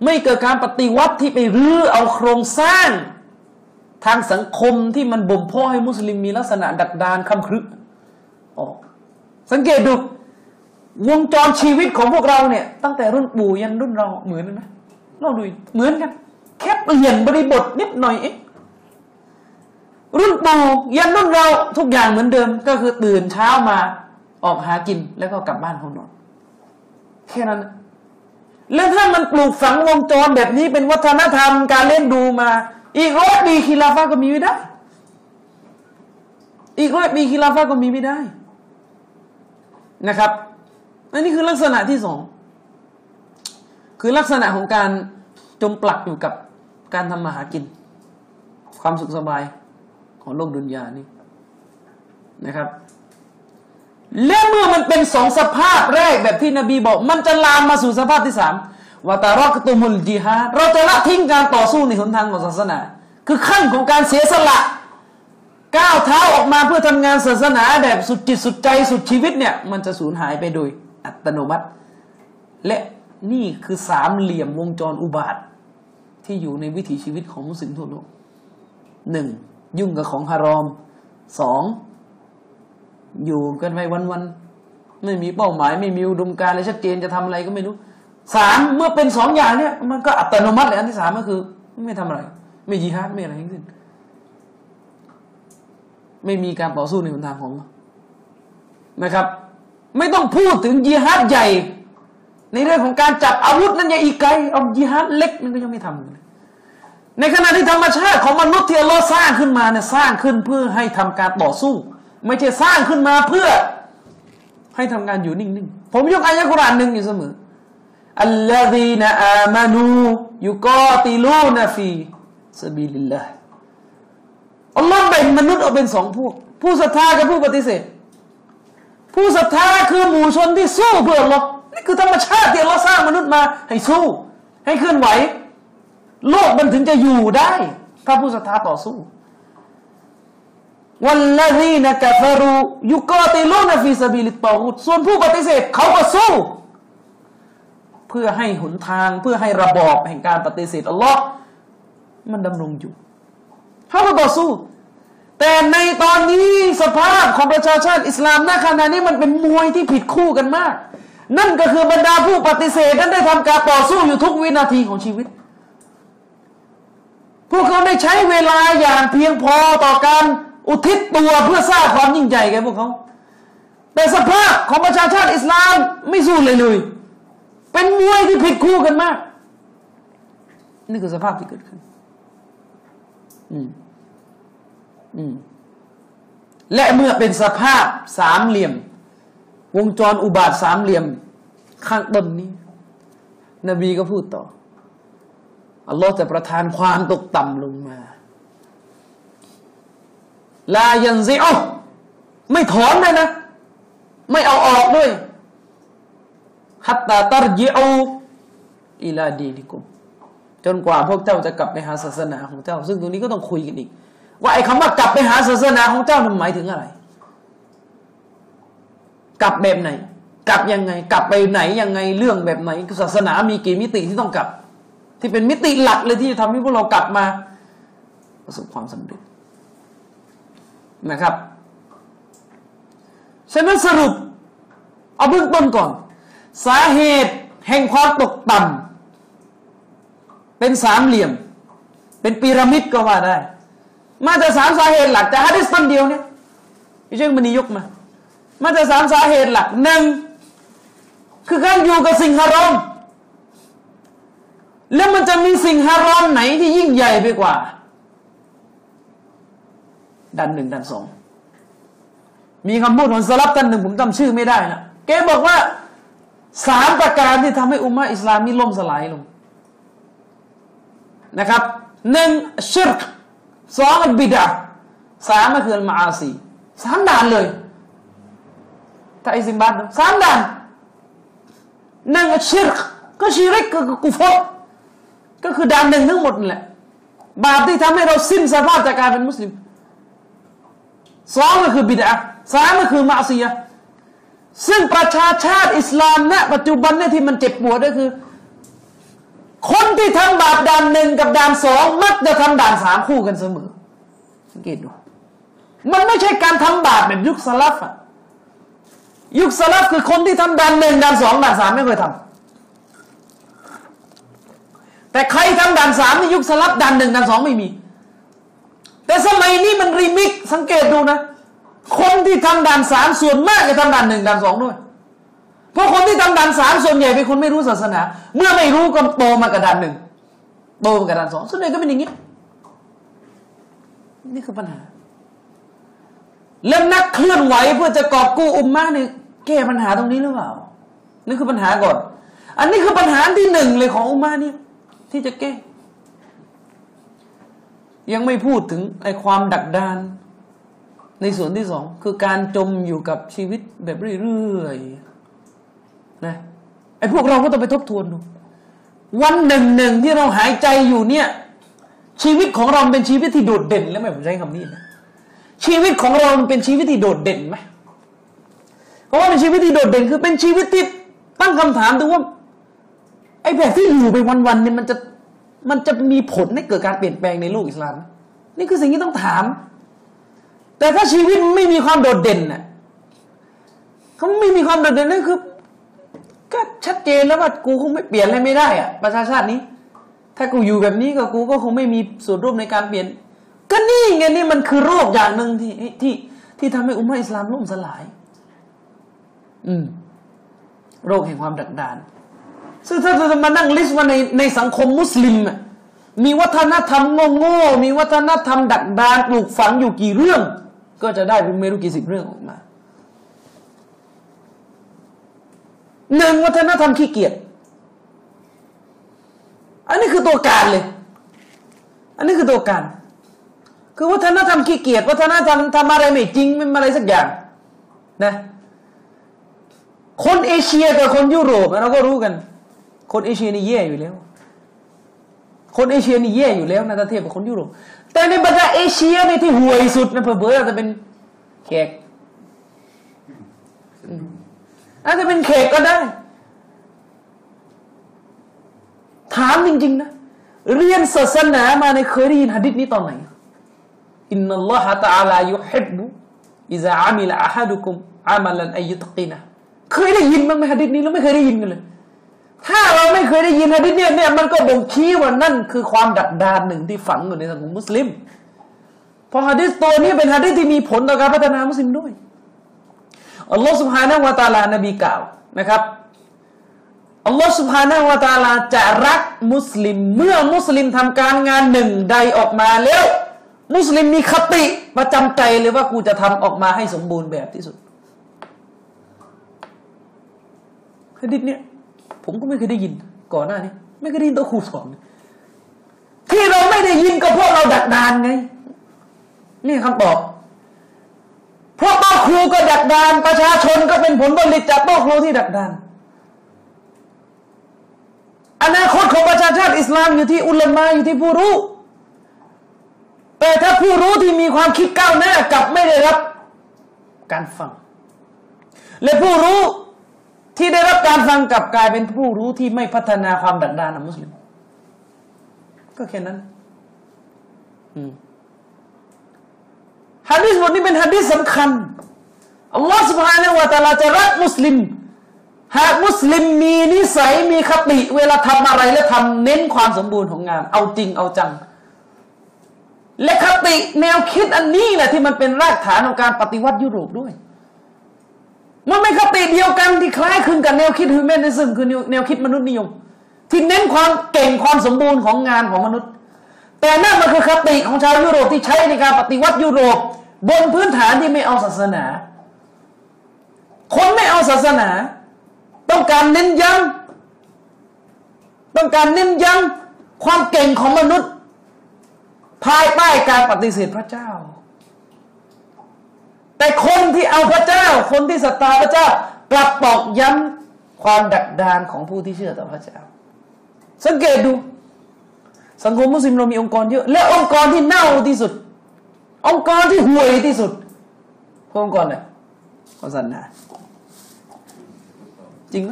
ไม่เกิดการปฏิวัติที่ไปรื้อเอาโครงสร้าง ทางสังคมที่มันบ่มเพาะให้มุสลิมมีลักษณะดักดานคำครึออกสังเกตดู วงจรชีวิตของพวกเราเนี่ย ตั้งแต่รุ่นปู่ยันรุ่นเราเหมือนกันไหมลองดูเหมือนกันแค่เปลี่ยนบริบทนิดหน่อยเองรุ่นปู่ยันรุ่นเราทุกอย่างเหมือนเดิม ก็คือตื่นเช้ามาออกหากินแล้วก็กลับบ้านเขานอนแค่นั้น แล้วถ้ามันปลูกฝังวงจรแบบนี้เป็นวัฒนธรรมการเล่นดูมา อีกร้อยปีคีลาฟ้าก็มีไม่ได้ อีกร้อยปีคีลาฟ้าก็มีไม่ได้นะครับอันนี้คือลักษณะที่สองคือลักษณะของการจมปลักอยู่กับการทำมาหากิน ความสุขสบายของโลกดุนยานี่นะครับ และเมื่อมันเป็นสองสภาพแรกแบบที่นบีบอก มันจะลามมาสู่สภาพที่สามวาตารอกตุมุลจิฮาเราจะละทิ้งการต่อสู้ในหนทางของศาสนา คือขั้นของการเสียสละ ก้าวเท้าออกมาเพื่อทำงานศาสนาแบบสุดจิตสุดใจสุดชีวิตเนี่ย มันจะสูญหายไปโดยอัตโนมัติ และนี่คือสามเหลี่ยมวงจรอุบาท ที่อยู่ในวิถีชีวิตของมุสลิมทั่วโลกหนึ่งยุ่งกับของฮารอมสอง อยู่กันไปวันๆไม่มีเป้าหมาย ไม่มีอุดมการณ์อะไรชัดเจนจะทำอะไรก็ไม่รู้สามเมื่อเป็นสองอย่างเนี่ย มันก็อัตโนมัติเลยอันที่สามก็คือ ไม่ทำอะไร ไม่ยีฮาดไม่อะไรทั้งสิ้นไม่มีการต่อสู้ในหนทางของนะครับ ไม่ต้องพูดถึงยีฮาดใหญ่ ในเรื่องของการจับอาวุธนั่นยังอีกไกลเอายีฮาดเล็กนั่นก็ยังไม่ทำในขณะที่ธรรมชาติของมนุษย์ที่เราสร้างขึ้นมาเนี่ยสร้างขึ้นเพื่อให้ทำการต่อสู้ ไม่ใช่สร้างขึ้นมาเพื่อ ให้ทำงานอยู่นิ่งๆ ผมยกอายะกุรานหนึ่งอยู่เสมออัลลอฮีนอามานูยุกอติลูนฟีسبيل الله อัลลอฮ์แบ่งมนุษย์ออกเป็นสองพวก ผู้ศรัทธากับผู้ปฏิเสธ ผู้ศรัทธาคือหมู่ชนที่สู้เพื่ออัลลอฮ์นี่คือธรรมชาติที่อัลลอฮ์สร้างมนุษย์มา ให้สู้ ให้เคลื่อนไหว โลกมันถึงจะอยู่ได้ ถ้าผู้ศรัทธาต่อสู้ والذين كفروا يقاتلون في سبيل الطاغوت ส่วนผู้ปฏิเสธเขาก็สู้ เพื่อให้หนทางเพื่อให้ระบอบแห่งการปฏิเสธอัลลอฮ์มันดำรงอยู่เขาก็ต่อสู้ แต่ในตอนนี้สภาพของประชาชาติอิสลามณขณะนี้มันเป็นมวยที่ผิดคู่กันมาก นั่นก็คือบรรดาผู้ปฏิเสธนั้นได้ทำการต่อสู้อยู่ทุกวินาทีของชีวิต พวกเขาได้ใช้เวลาอย่างเพียงพอต่อการ อุทิศตัวเพื่อสร้างความยิ่งใหญ่แก่พวกเขา แต่สภาพของประชาชาติอิสลามไม่สู้เลยเลย เป็นมวยที่ผิดคู่กันมาก นี่คือสภาพที่เกิดขึ้น อืม อืม และเมื่อเป็นสภาพสามเหลี่ยม วงจรอุบาทสามเหลี่ยม ข้างต้นนี้ นบีก็พูดต่ออัลลอฮ์จะประทานความตกต่ำลงมา ลายันซิอไม่ถอนเลยนะ ไม่เอาออกด้วยฮัตตาตารยิอูอิลาดีนิกุมจนกว่าพวกเจ้าจะกลับไปหาศาสนาของเจ้า ซึ่งตรงนี้ก็ต้องคุยกันอีก ว่าไอ้คำว่ากลับไปหาศาสนาของเจ้ามันหมายถึงอะไร กลับแบบไหน กลับยังไง กลับไปไหนยังไงเรื่องแบบไหนศาสนามีกี่มิติที่ต้องกลับ ที่เป็นมิติหลักเลยที่จะทำให้พวกเรากลับมา ประสบความสำเร็จ นะครับ ฉะนั้นสรุป เอาเบื้องต้นก่อน สาเหตุแห่งความตกต่ำเป็นสามเหลี่ยม เป็นพีระมิดก็ว่าได้ มาจากสามสาเหตุหลักจากฮะดิษต้นเดียวเนี่ยพี่เชิงมันนิยกมา มาจากสามสาเหตุหลักหนึ่งคือการอยู่กับสิ่งฮารอมแล้วมันจะมีสิ่งฮารอมไหนที่ยิ่งใหญ่ไปกว่า ดันหนึ่งดันสองมีคำพูดของสลับท่านหนึ่งผมจำชื่อไม่ได้นะแกบอกว่าสามประการที่ทำให้อุมมะอิสลามนี้ล่มสลายลงนะครับหนึ่งชิรกสองบิดาสามก็คือมาอาซีสามด่านเลยถ้าไอซิมบัตสามด่านหนึ่งชิรกก็ชิริกก็กุฟรก็คือด่านหนึ่งทั้งหมดนั่นแหละบาปที่ทำให้เราสิ้นสภาพจากการเป็นมุสลิม สองก็คือบิดาสามก็คือมาซีย ซึ่งประชาชาติอิสลามณปัจจุบันเนี่ยที่มันเจ็บปวดก็คือ คนที่ทำบาปด่านหนึ่งกับด่านสองมักจะทำด่านสามคู่กันเสมอ สังเกตดูมันไม่ใช่การทำบาปแบบยุคสลับอะยุคสลับคือคนที่ทำด่านหนึ่งด่านสองด่านสามไม่เคยทำแต่ใครทำด่านสามในยุคสลับด่านหนึ่งด่านสองไม่มี แต่สมัยนี้มันรีมิกสังเกตดูนะ คนที่ทำด่านสามส่วนมากจะทำด่านหนึ่งด่านสองด้วย เพราะคนที่ทำด่านสามส่วนใหญ่เป็นคนไม่รู้ศาสนา เมื่อไม่รู้ก็โตมากับด่านหนึ่งโตมากับด่านสองส่วนใหญ่ก็เป็นอย่างนี้ นี่คือปัญหาแล้วนักเคลื่อนไหวเพื่อจะกอบกู้อุมมะเนี่ยแก้ปัญหาตรงนี้หรือเปล่านี่คือปัญหาก่อน อันนี้คือปัญหาที่หนึ่งเลยของอุมมะนี่ที่จะแก้ ยังไม่พูดถึงไอ้ความดักดาน ในส่วนที่สองคือการจมอยู่กับชีวิตแบบเรื่อยๆนะไอ้พวกเราก็ต้องไปทบทวนดู วันหนึ่งหนึ่งที่เราหายใจอยู่เนี่ย ชีวิตของเราเป็นชีวิตที่โดดเด่นแล้วไหมผมใช้คำนี้นะชีวิตของเราเป็นชีวิตที่โดดเด่นไหมเพราะว่าเป็นชีวิตที่โดดเด่นคือเป็นชีวิตที่ตั้งคำถามดูว่าไอ้แบบที่อยู่ไปวันๆเนี่ยมันจะ มันจะมีผลให้เกิดการเปลี่ยนแปลงในโลกอิสลาม นี่คือสิ่งที่ต้องถาม แต่ถ้าชีวิตไม่มีความโดดเด่นน่ะเขาไม่มีความโดดเด่นนั่นคือ ก็ชัดเจนแล้วว่ากูคงไม่เปลี่ยนอะไรไม่ได้อะประชาชาตินี้ ถ้ากูอยู่แบบนี้ก็กูก็คงไม่มีส่วนร่วมในการเปลี่ยน ก็นี่ไงนี่มันคือโรคอย่างหนึ่งที่ที่ที่ทำให้อุมมะอิสลามล่มสลาย อืม โรคแห่งความดักดาน ซึ่งถ้าจะมานั่งลิสต์ว่าในในสังคมมุสลิม มีวัฒนธรรมโง่ๆมีวัฒนธรรมดักดานปลูกฝังอยู่กี่เรื่อง ก็จะได้ไม่รู้กี่สิบเรื่องออกมาหนึ่งวัฒนธรรมขี้เกียจอันนี้คือตัวการเลย อันนี้คือตัวการ คือวัฒนธรรมขี้เกียจวัฒนธรรมทำอะไรไม่จริงไม่อะไรสักอย่างนะคนเอเชียกับคนยุโรปเราก็รู้กัน คนเอเชียนี่แย่อยู่แล้ว คนเอเชียนี่แย่อยู่แล้วนะถ้าเทียบกับคนยุโรปแต่ในบรรดาเอเชียในที่ห่วยสุดนะเผื่อๆจะเป็นแขกอาจจะเป็นแขกก็ได้ ถามจริง ๆ นะ เรียนศาสนามาในเคยได้ยินหะดิษนี้ตอนไหนอินนัลลอฮะตะอาลายุฮิบบุอิซาอามิลอะฮัดุคุมอามัลันอายุตกีนะเคยได้ยินบ้างไหมหะดิษนี้เราไม่เคยได้ยินกันเลย ถ้าเราไม่เคยได้ยินหะดิษเนี่ยเนี่ยมันก็บ่งชี้ว่านั่นคือความดักดานหนึ่งที่ฝังอยู่ในสังคมมุสลิม เพราะหะดิษตัวนี้เป็นหะดิษที่มีผลต่อการพัฒนามุสลิมด้วยอัลลอฮฺสุบฮานะวะตาลานบีกล่าวนะครับอัลลอฮฺสุบฮานะวะตาลาจะรักมุสลิม เมื่อมุสลิมทำการงานหนึ่งใดออกมาแล้ว มุสลิมมีคติประจำใจเลยว่ากูจะทำออกมาให้สมบูรณ์แบบที่สุดฮะดิษเนี่ย ผมก็ไม่เคยได้ยินก่อนหน้านี้ ไม่เคยได้ยินตัวครูสอนที่เราไม่ได้ยินก็เพราะเราดักดานไง นี่คำตอบเพราะต๊ะครูก็ดักดานประชาชนก็เป็นผลผลิตจากต๊ะครูที่ดักดานอนาคตของประชาชาติอิสลามอยู่ที่อุลามะอยู่ที่ผู้รู้ แต่ถ้าผู้รู้ที่มีความคิดก้าวหน้ากลับไม่ได้รับ การฟัง และผู้รู้ ที่ได้รับการฟังกับกลายเป็นผู้รู้ที่ไม่พัฒนาความดักดานของมุสลิม ก็แค่นั้นฮะดิษบทนี้เป็นฮะดิษสำคัญอัลลอฮฺ سبحانه และ تعالى จะรักมุสลิมหากมุสลิมมีนิสัยมีคติ เวลาทำอะไรแล้วทำเน้นความสมบูรณ์ของงาน เอาจริงเอาจัง และคติแนวคิดอันนี้แหละที่มันเป็นรากฐานของการปฏิวัติยุโรปด้วย มันไม่คติเดียวกันที่คล้ายคลึงกับแนวคิดฮิวแมนนิซึมคือแนวคิดมนุษย์นิยม ที่เน้นความเก่งความสมบูรณ์ของงานของมนุษย์ แต่นั่นมันคือคติของชาวยุโรปที่ใช้ในการปฏิวัติยุโรป บนพื้นฐานที่ไม่เอาศาสนา คนไม่เอาศาสนา ต้องการเน้นย้ำต้องการเน้นย้ำความเก่งของมนุษย์ ภายใต้การปฏิเสธพระเจ้า แต่คนที่เอาพระเจ้า คนที่ศรัทธาพระเจ้ากลับตอกย้ำความดักดานของผู้ที่เชื่อต่อพระเจ้า สังเกตดู สังคมมุสลิมเรามีองค์กรเยอะ และองค์กรที่เน่าที่สุด องค์กรที่ห่วยที่สุดองค์กรไหนศาสนาจริงไหม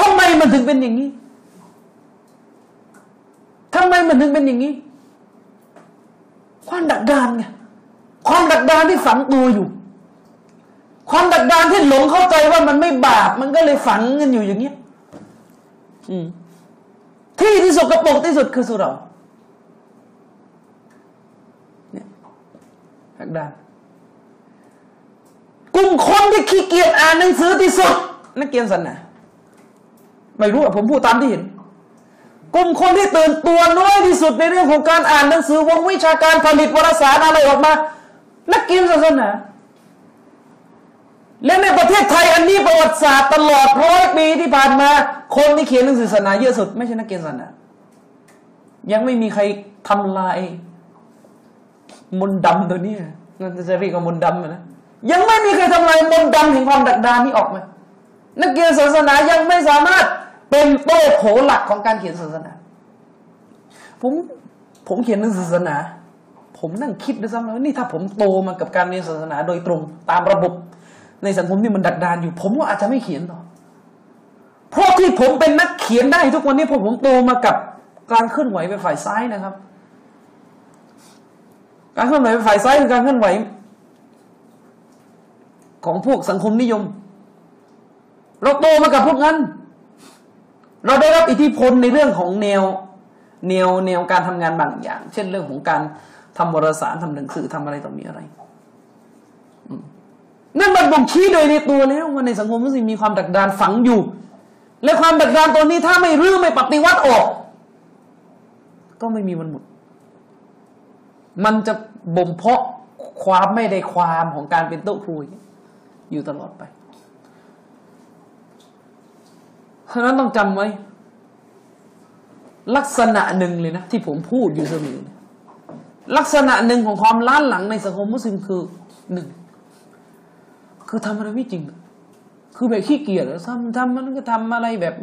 ทำไมมันถึงเป็นอย่างนี้ทำไมมันถึงเป็นอย่างนี้ ความดักดานไง ความดักดานที่ฝังตัวอยู่ ความดักดานที่หลงเข้าใจว่ามันไม่บาป มันก็เลยฝังกันอยู่อย่างเงี้ยที่ที่สกปรกที่สุดคือสุราเนี่ยดักดานกลุ่มคนที่ขี้เกียจอ่านหนังสือที่สุดนักเรียนสันนะไม่รู้อะผมพูดตามที่เห็นกลุ่มคนที่ตื่นตัวน้อยที่สุดในเรื่องของการอ่านหนังสือวงวิชาการผลิตวารสารอะไรออกมา นักเรียนศาสนาและในประเทศไทยอันนี้ประวัติศาสตร์ตลอดร้อยปีที่ผ่านมา คนที่เขียนหนังสือศาสนาเยอะสุด ไม่ใช่นักเรียนศาสนา ยังไม่มีใครทำลายมนดำตัวนี้นั่นจะเรียกว่ามนดำนะยังไม่มีใครทำลายมนต์ดำแห่งความดักดานนี้ออกมานักเรียนศาสนายังไม่สามารถเป็นโต้โผหลักของการเขียนศาสนา ผมผมเขียนหนังศาสนา ผมนั่งคิดด้วยซ้ำว่านี่ถ้าผมโตมากับการเรียนศาสนาโดยตรง ตามระบบ ในสังคมที่มันดักดานอยู่ ผมก็อาจจะไม่เขียนต่อเพราะที่ผมเป็นนักเขียนได้ทุกวันนี้เพราะผมโตมากับการเคลื่อนไหวไปฝ่ายซ้ายนะครับ การเคลื่อนไหวไปฝ่ายซ้ายคือการเคลื่อนไหว ของพวกสังคมนิยม เราโตมากับพวกนั้น เราได้รับอิทธิพลในเรื่องของแนวแนวแนวการทำงานบางอย่าง เช่นเรื่องของการ ทำวารสารทำหนังสือทำอะไรต่อมีอะไรนั่นมันบ่งชี้โดยในตัวแล้วว่าในสังคมมุสลิมมีความดักดานฝังอยู่ และความดักดานตัวนี้ถ้าไม่รื้อไม่ปฏิวัติออก ก็ไม่มีวันหมด มันจะบ่มเพาะความไม่ได้ความของการเป็นโต๊ะครูอยู่ตลอดไปฉะนั้นต้องจำไว้ ลักษณะหนึ่งเลยนะ ที่ผมพูดอยู่เสมอ ลักษณะหนึ่งของความล้านหลังในสังคมมุสลิมคือหนึ่งคือทำอะไรไม่จริง คือแบบขี้เกียจทำทำมันก็ทำอะไรแบบ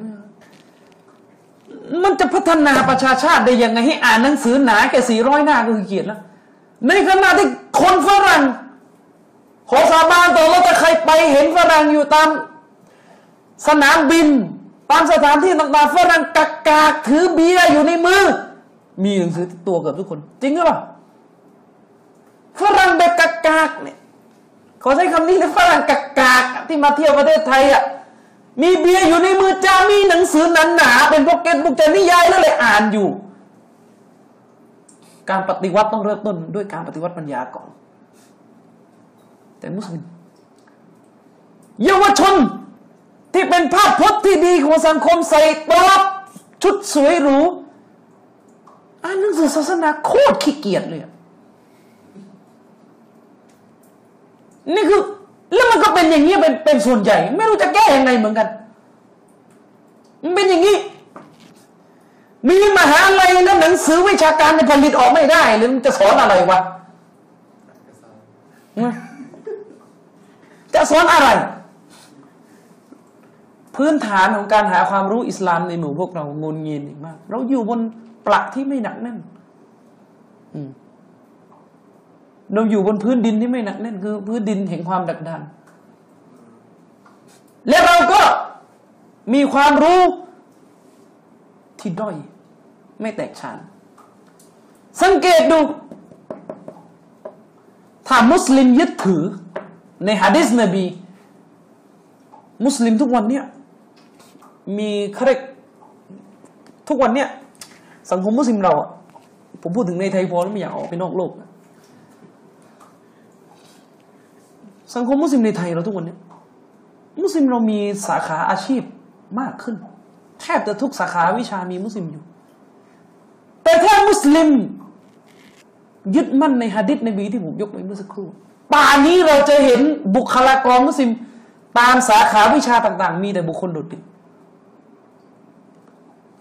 มันจะพัฒนาประชาชาติได้ยังไงให้อ่านหนังสือหนาแค่สี่ร้อยหน้าก็ขี้เกียจแล้วในขณะที่คนฝรั่งขอสาบานต่อว่าถ้าใครไปเห็นฝรั่งอยู่ตามสนามบิน ตามสถานที่ต่างๆฝรั่งกักกากถือเบียร์อยู่ในมือ มีหนังสือตัวเกือบทุกคน จริงหรือเปล่า ฝรั่งแบบกักากเนี่ยขอใช้คำนี้นะฝรั่งกักากที่มาเที่ยวประเทศไทยอะมีเบียร์อยู่ในมือจ้ามีหนังสือหนาๆเป็นพวกเก็ตบุกจะนิยายแล้วเลยอ่านอยู่ การปฏิวัติต้องเริ่มต้นด้วยการปฏิวัติปัญญาก่อน แต่มุสลิมเยาวชนที่เป็นภาพพจน์ที่ดีของสังคมใส่ปลอบชุดสวยหรูอ่านหนังสือศาสนาโคตรขี้เกียจเลย นี่คือแล้วมันก็เป็นอย่างนี้เป็นเป็นส่วนใหญ่ ไม่รู้จะแก้ยังไงเหมือนกัน มันเป็นอย่างนี้ มีมหาลัยแล้วหนังสือวิชาการในผลิตออกไม่ได้หรือมันจะสอนอะไรวะจะสอนอะไร พื้นฐานของการหาความรู้อิสลามในหมู่พวกเรางนเงียนมาก เราอยู่บนปลักที่ไม่หนักแน่น เราอยู่บนพื้นดินที่ไม่หนักแน่นคือ พื้นดินแห่งความดักดาน และเราก็มีความรู้ที่ด้อย ไม่แตกฉาน สังเกตดู ถ้ามุสลิมยึดถือ ในฮะดิษนบี มุสลิมทุกวันเนี้ยมีเครกทุกวันเนี้ยสังคมมุสลิมเรา ผมพูดถึงในไทยพอแล้วไม่อยากออกไปนอกโลกนะ สังคมมุสลิมในไทยเราทุกวันนี้มุสลิมเรามีสาขาอาชีพมากขึ้น แทบจะทุกสาขาวิชามีมุสลิมอยู่ แต่ถ้ามุสลิม ยึดมั่นในฮะดิษในบีที่ผมยกไปเมื่อสักครู่ป่านี้เราจะเห็นบุคลากรมุสลิม ตามสาขาวิชาต่าง ๆ มีแต่บุคคลโดดเด่น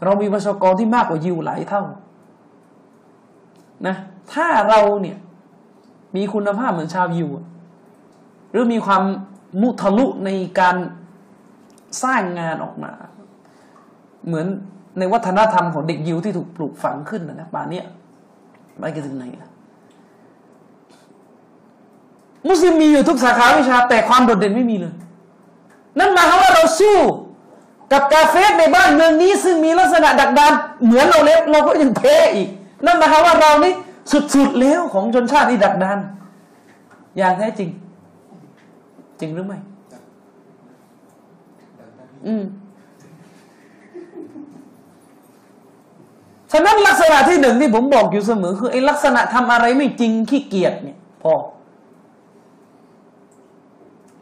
เรามีประชากรที่มากกว่ายิวหลายเท่านะถ้าเราเนี่ยมีคุณภาพเหมือนชาวยิว หรือมีความมุทะลุในการสร้างงานออกมา เหมือนในวัฒนธรรมของเด็กยิวที่ถูกปลูกฝังขึ้นนะนะป่านนี้ไปกันถึงไหนมุสลิมมีอยู่ทุกสาขาวิชา แต่ความโดดเด่นไม่มีเลย นั่นหมายความว่าเราสู้ กับกาเฟสในบ้านเมืองนี้ ซึ่งมีลักษณะดักดานเหมือนเราเล็บเราก็ยังแพ้อีก นั่นหมายความว่าเรานี่สุดๆแล้วของชนชาติที่ดักดานอย่างแท้จริง จริงหรือไม่ อืมฉะนั้นลักษณะที่หนึ่งที่ผมบอกอยู่เสมอ คือไอ้ลักษณะทำอะไรไม่จริงขี้เกียจเนี่ย พอ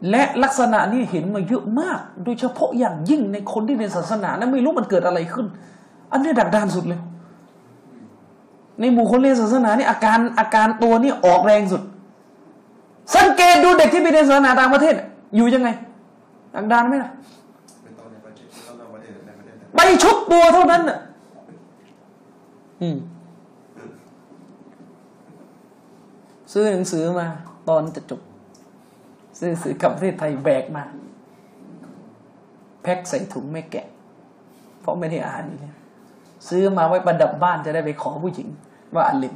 และลักษณะนี้เห็นมาเยอะมาก โดยเฉพาะอย่างยิ่งในคนที่เรียนศาสนาแล้วไม่รู้มันเกิดอะไรขึ้น อันนี้ดักดานสุดเลย ในหมู่คนเรียนศาสนานี่อาการอาการตัวนี่ออกแรงสุด สังเกตดูเด็กที่ไปเรียนศาสนาต่างประเทศ อยู่ยังไงดังดานไหมล่ะไปชุบตัวเท่านั้นน่ะอืมซื้อหนังสือมา ตอนจะจบ ซื้อหนังสือกับประเทศไทยแบกมา แพ็คใส่ถุงไม่แกะ เพราะไม่ได้อ่านเนี่ยซื้อมาไว้ประดับบ้านจะได้ไปขอผู้หญิง ว่าอันลิม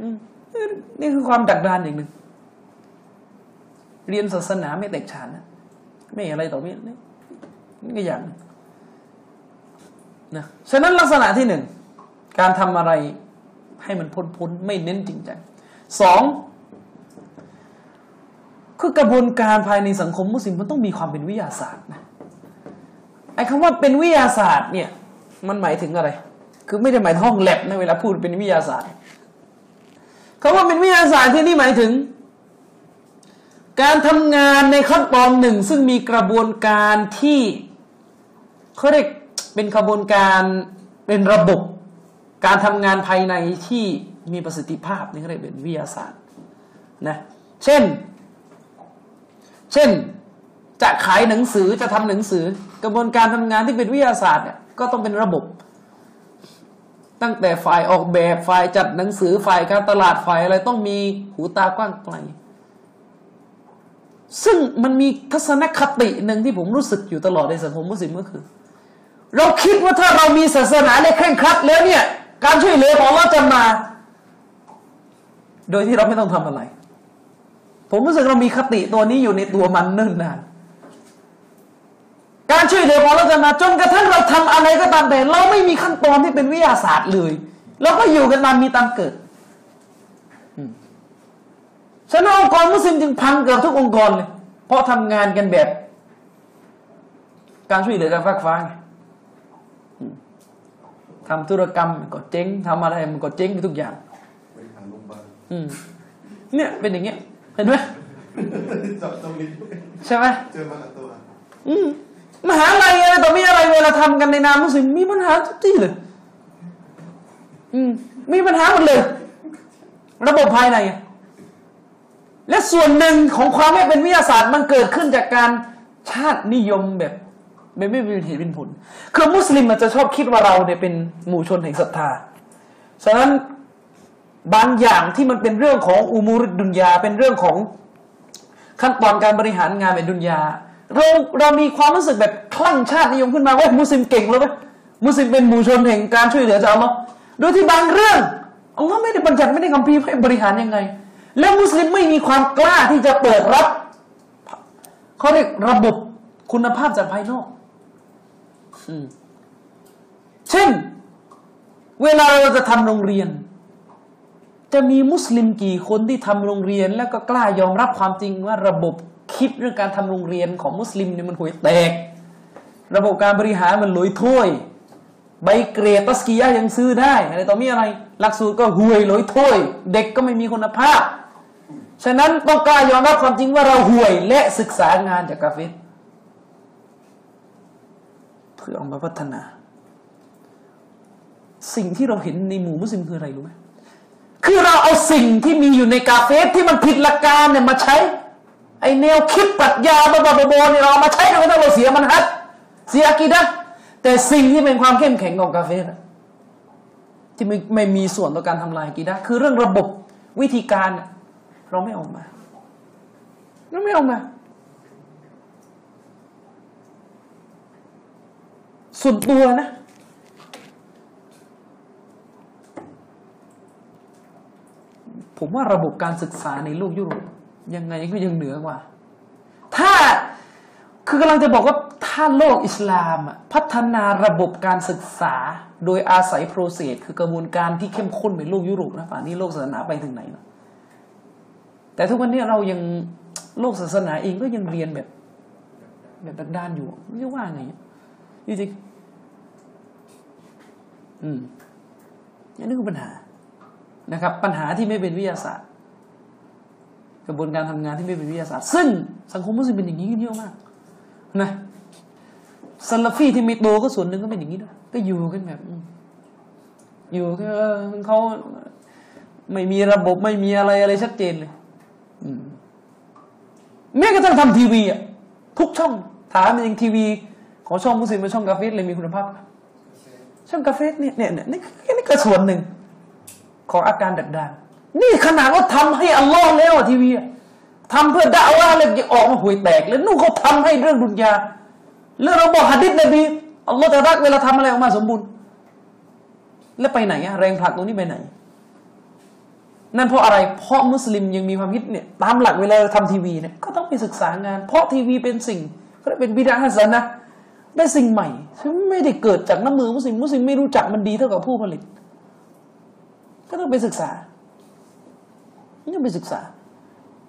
อืม นี่คือความดักดานอย่างหนึ่ง เรียนศาสนาไม่แตกฉานนะไม่อะไรต่อไม่นี่นี่ก็อย่างนะฉะนั้นลักษณะที่หนึ่ง การทำอะไรให้มันพ้นพ้นไม่เน้นจริงจังสองคือกระบวนการภายในสังคมมุสลิมมันต้องมีความเป็นวิทยาศาสตร์นะไอ้คำว่าเป็นวิทยาศาสตร์เนี่ย มันหมายถึงอะไร คือไม่ได้หมายห้องแลบนะเวลาพูดเป็นวิทยาศาสตร์ คาว่าเป็นวิทยาศาสตร์ที่นี่หมายถึง การทำงานในขั้นตอนหนึ่ง ซึ่งมีกระบวนการที่เขาเรียกเป็นกระบวนการเป็นระบบ การทำงานภายในที่มีประสิทธิภาพนี่เขาเรียกเป็นวิทยาศาสตร์นะเช่น เช่นจะขายหนังสือจะทำหนังสือ กระบวนการทำงานที่เป็นวิทยาศาสตร์เนี่ยก็ต้องเป็นระบบ ตั้งแต่ฝ่ายออกแบบฝ่ายจัดหนังสือฝ่ายการตลาดฝ่ายอะไรต้องมีหูตากว้างไกล ซึ่งมันมีทัศนคติหนึ่งที่ผมรู้สึกอยู่ตลอดในสังคมมุสลิมก็คือ เราคิดว่าถ้าเรามีศาสนาในเคร่งครัดแล้วเนี่ย การช่วยเหลือของเราจะมา โดยที่เราไม่ต้องทำอะไร ผมรู้สึกเรามีคติตัวนี้อยู่ในตัวมันเนิ่นนาน การช่วยเหลือของเราจะมาจนกระทั่งเราทำอะไรก็ตามแต่ เราไม่มีขั้นตอนที่เป็นวิทยาศาสตร์เลยเราก็อยู่กันตามมีตามเกิดฉะนั้นองค์กรมุสลิมจึงพังเกือบทุกองค์กรเลยเพราะทำงานกันแบบ การช่วยเหลือการฟักฟ้าทำธุรกรรมก็เจ๊งทำอะไรมันก็เจ๊งไปทุกอย่างไปหาโรงพยาบาลอืมเนี่ยเป็นอย่างเงี้ย เห็นไหมจับตรงนี้ด้วยใช่ไหมเจอมากับตัวอืม มหาอะไรอะไรต่อมีอะไรเวลาทำกันในนามมุสลิมมีปัญหาทุกที่เลย อืม มีปัญหาหมดเลย ระบบภายในอะและส่วนหนึ่งของความไม่เป็นวิทยาศาสตร์มันเกิดขึ้นจากการชาตินิยมแบบไม่ไม่เป็นเหตุเป็นผล คือมุสลิมมันจะชอบคิดว่าเราเนี่ยเป็นหมู่ชนแห่งศรัทธา ฉะนั้นบางอย่างที่มันเป็นเรื่องของอุมูริดดุนยาเป็นเรื่องของขั้นตอนการบริหารงานในดุนยา เราเรามีความรู้สึกแบบคลั่งชาตินิยมขึ้นมาว่ามุสลิมเก่งแล้วไหมมุสลิมเป็นหมู่ชนแห่งการช่วยเหลือจากอัลลอฮ์โดยที่บางเรื่องอัลลอฮ์ไม่ได้บัญญัติไม่ได้คำพีให้บริหารยังไง และมุสลิมไม่มีความกล้าที่จะเปิดรับเขาเรียกระบบคุณภาพจากภายนอกเช่น เวลาเราจะทำโรงเรียน จะมีมุสลิมกี่คนที่ทำโรงเรียน แล้วก็กล้ายอมรับความจริงว่าระบบ คิดเรื่องการทำโรงเรียนของมุสลิมเนี่ยมันห่วยแตก ระบบการบริหารมันหลอยถ้วย ใบเกรดตัสกียะยังซื้อได้อะไรต่อมีอะไร หลักสูตรก็ห่วยหลอยถ้วย เด็กก็ไม่มีคุณภาพ ฉะนั้นต้องกล้ายอมรับความจริงว่าเราห่วยและศึกษางานจากกาเฟรเพื่อเอามาพัฒนา สิ่งที่เราเห็นในหมู่มุสลิมคืออะไรรู้ไหมคือเราเอาสิ่งที่มีอยู่ในกาเฟสที่มันผิดหลักการเนี่ยมาใช้ ไอแนวคิดปรัชญาบ้าๆบอๆเนี่ยเรามาใช้ทำให้เราเสียมันฮัดเสียกีดะแต่สิ่งที่เป็นความเข้มแข็งของกาเฟสอะที่ไม่ไม่มีส่วนต่อการทำลายกีดะคือเรื่องระบบวิธีการเราไม่ออกมาเราไม่ออกมาส่วนตัวนะ ผมว่าระบบการศึกษาในโลกยุโรป ยังไงก็ยังเหนือกว่า ถ้าคือกำลังจะบอกว่าถ้าโลกอิสลามอะพัฒนาระบบการศึกษา โดยอาศัยโปรเซสคือกระบวนการที่เข้มข้นในโลกยุโรปนะป่านนี้โลกศาสนาไปถึงไหนนะแต่ทุกวันนี้เรายังโลกศาสนาเองก็ยังเรียนแบบ แบบด้านอยู่ไม่รู้ว่าไงจริงอืมอันนี้คือปัญหานะครับ ปัญหาที่ไม่เป็นวิทยาศาสตร์ กระบวนการทำงานที่ไม่เป็นวิทยาศาสตร์ ซึ่งสังคมมุสลิมเป็นอย่างนี้กันเยอะมากนะซัลลาฟีที่มีโตก็ส่วนหนึ่งก็เป็นอย่างนี้ด้วยก็อยู่กันแบบอืมอยู่ก็เออเขาไม่มีระบบไม่มีอะไรอะไรชัดเจนเลยอืมแม้กระทั่งทำทีวีอะทุกช่องถามจริงทีวี ของช่องมุสลิมกับช่องกาเฟสเลยมีคุณภาพไหมช่องกาเฟสเนี่ยเนี่ยเนี่ยนี่นี่ก็ส่วนหนึ่งของอาการดักดาน นี่ขนาดว่าทำให้อัลลอฮ์แล้วอะทีวีอะทำเพื่อด่าว่าเลยยังออกมาห่วยแตกเลยนู่นเขาทำให้เรื่องดุนยาแล้วเราบอกฮัดดิษนบีอัลลอฮ์จะรักเวลาทำอะไรออกมาสมบูรณ์ แล้วไปไหนอะแรงผลักตรงนี้ไปไหน นั่นเพราะอะไร เพราะมุสลิมยังมีความคิดเนี่ยตามหลักเวลาทำทีวีเนี่ยก็ต้องไปศึกษางาน เพราะทีวีเป็นสิ่งก็เป็นบิดาฮัสันนะเป็นสิ่งใหม่ซึ่งไม่ได้เกิดจากน้ำมือมุสลิมมุสลิมไม่รู้จักมันดีเท่ากับผู้ผลิต ก็ต้องไปศึกษา ต้องไปศึกษา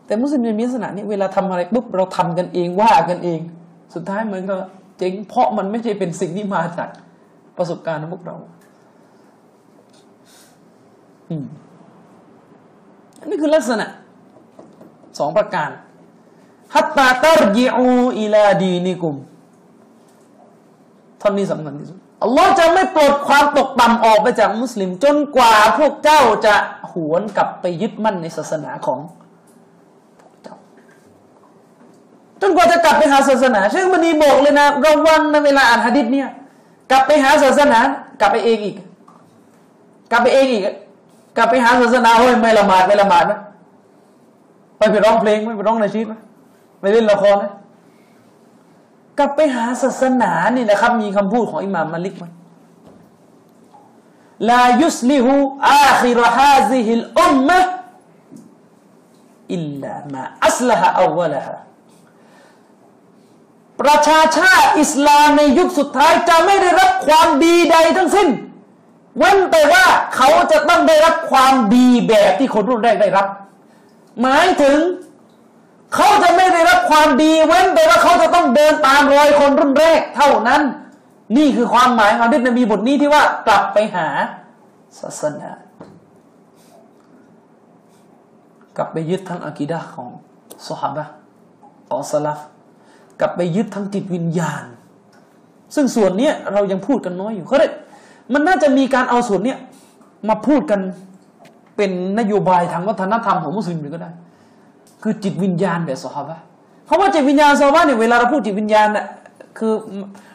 แต่มุสลิมจะมีลักษณะนี้เวลาทำอะไรปุ๊บเราทำกันเองว่ากันเอง สุดท้ายมันก็เจ๊งเพราะมันไม่ใช่เป็นสิ่งที่มาจากประสบการณ์ของพวกเราอืมอันนี้คือลักษณะสองประการฮัตตาตารยิอูอิลาดีนิกุมท่อนนี้สำคัญที่สุด อัลลอฮ์จะไม่ปลดความตกต่ำออกไปจากมุสลิม จนกว่าพวกเจ้าจะหวนกลับไปยึดมั่นในศาสนาของพวกเจ้า จนกว่าจะกลับไปหาศาสนาเชคมันีบอกเลยนะระวังในเวลาอ่านหะดิษเนี่ย กลับไปหาศาสนา กลับไปเองอีก กลับไปเองอีก กลับไปหาศาสนาเฮ้ยไม่ละหมาดไม่ละหมาดนะไปไปร้องเพลงไหมไปร้องในชีตไหมไปเล่นละครไหม กลับไปหาศาสนานี่นะครับ มีคำพูดของอิหม่ามมาลิกไหมลายุสลิฮูอาคิรฮาซิฮิลอุมมะอิลลามาอัสลฮะอาวลฮะประชาชาติอิสลามในยุคสุดท้ายจะไม่ได้รับความดีใดทั้งสิ้น เว้นแต่ว่าเขาจะต้องได้รับความดีแบบที่คนรุ่นแรกได้รับ หมายถึง เขาจะไม่ได้รับความดีเว้นแต่ว่าเขาจะต้องเดินตามรอยคนรุ่นแรกเท่านั้น นี่คือความหมายของดิษนบีบทนี้ที่ว่ากลับไปหาศาสนากลับไปยึดทั้งอากิดะของสฮาบะของสลัฟกลับไปยึดทั้งจิตวิญญาณ ซึ่งส่วนเนี้ยเรายังพูดกันน้อยอยู่เขาเรียกมันน่าจะมีการเอาส่วนเนี้ยมาพูดกันเป็นนโยบายทางวัฒนธรรมของมุสลิมก็ได้ คือจิตวิญญาณแบบสฮาบะเพราะว่าจิตวิญญาณสฮาบะเนี่ยเวลาเราพูดจิตวิญญาณน่ะคือ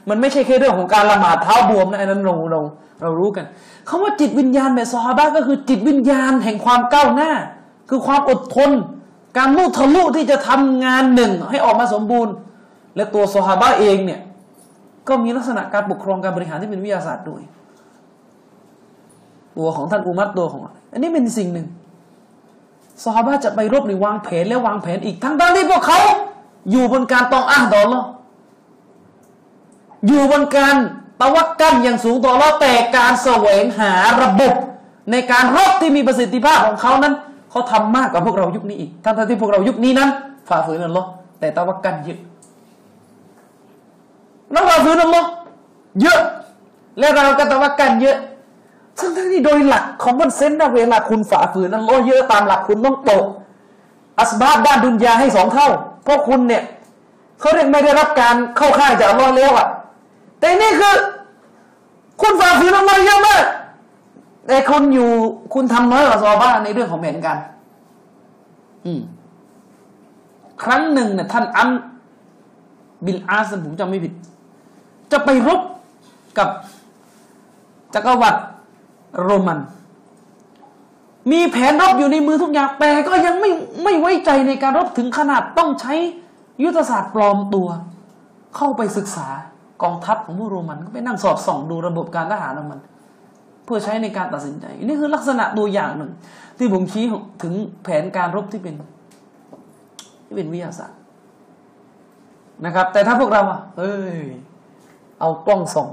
มันไม่ใช่แค่เรื่องของการละหมาดเท้าบวมนะอันนั้นเราเราเรารู้กันคาว่าจิตวิญญาณแบบสฮาบะก็คือจิตวิญญาณแห่งความก้าวหน้า คือความอดทน การมุทะลุที่จะทำงานหนึ่งให้ออกมาสมบูรณ์ และตัวสฮาบะเองเนี่ยก็มีลักษณะการปกครองการบริหารที่เป็นวิทยาศาสตร์ด้วย ตัวของท่านอุมัตตัวของอันนี้เป็นสิ่งหนึ่ง สฮาบะจะไปรบในวางแผนและวางแผนอีกทั้งทั้งที่พวกเขา อยู่บนการตองอ้างต่อรออยู่บนการตะวักกันอย่างสูงต่อรอแต่การแสวงหาระบบ ในการรบที่มีประสิทธิภาพของเขานั้นเขาทำมากกว่าพวกเรายุคนี้อีกทั้งที่พวกเรายุคนี้นั้นฝ่าฝืนอัลลอฮ์แต่ตะวักกันเยอะเราฝ่าฝืนอัลลอฮ์เยอะ และเราก็ตะวักกันเยอะ ทั้งทั้งที่โดยหลักของมันเซนต์นะเวลาคุณฝ่าฝืนอัลลอฮ์เยอะตามหลักคุณต้องโตอัสบาบด้านดุนยาให้สองเท่า เพราะคุณเนี่ยเขาเรียกไม่ได้รับการเข้าข้างจากอัลลอฮ์แล้วอะ แต่นี่คือ คุณฝ่าฝืนอัลลอฮ์เยอะมากแต่คุณอยู่คุณทำน้อยกว่าซอบ้าในเรื่องของแผนการอืมครั้งหนึ่งเนี่ยท่านอัมบิลอาสผมจำไม่ผิด จะไปรบกับจักรวรรดิ โรมัน มีแผนรบอยู่ในมือทุกอย่างแต่ก็ยังไม่ไม่ไว้ใจในการรบถึงขนาดต้องใช้ยุทธศาสตร์ปลอมตัว เข้าไปศึกษากองทัพของพวกโรมันก็ไปนั่งสอบส่องดูระบบการทหารของมัน เพื่อใช้ในการตัดสินใจ นี่คือลักษณะตัวอย่างหนึ่ง ที่ผมชี้ถึงแผนการรบที่เป็น ที่เป็นวิทยาศาสตร์นะครับ แต่ถ้าพวกเราอะเอ้ย เอากล้องส่อง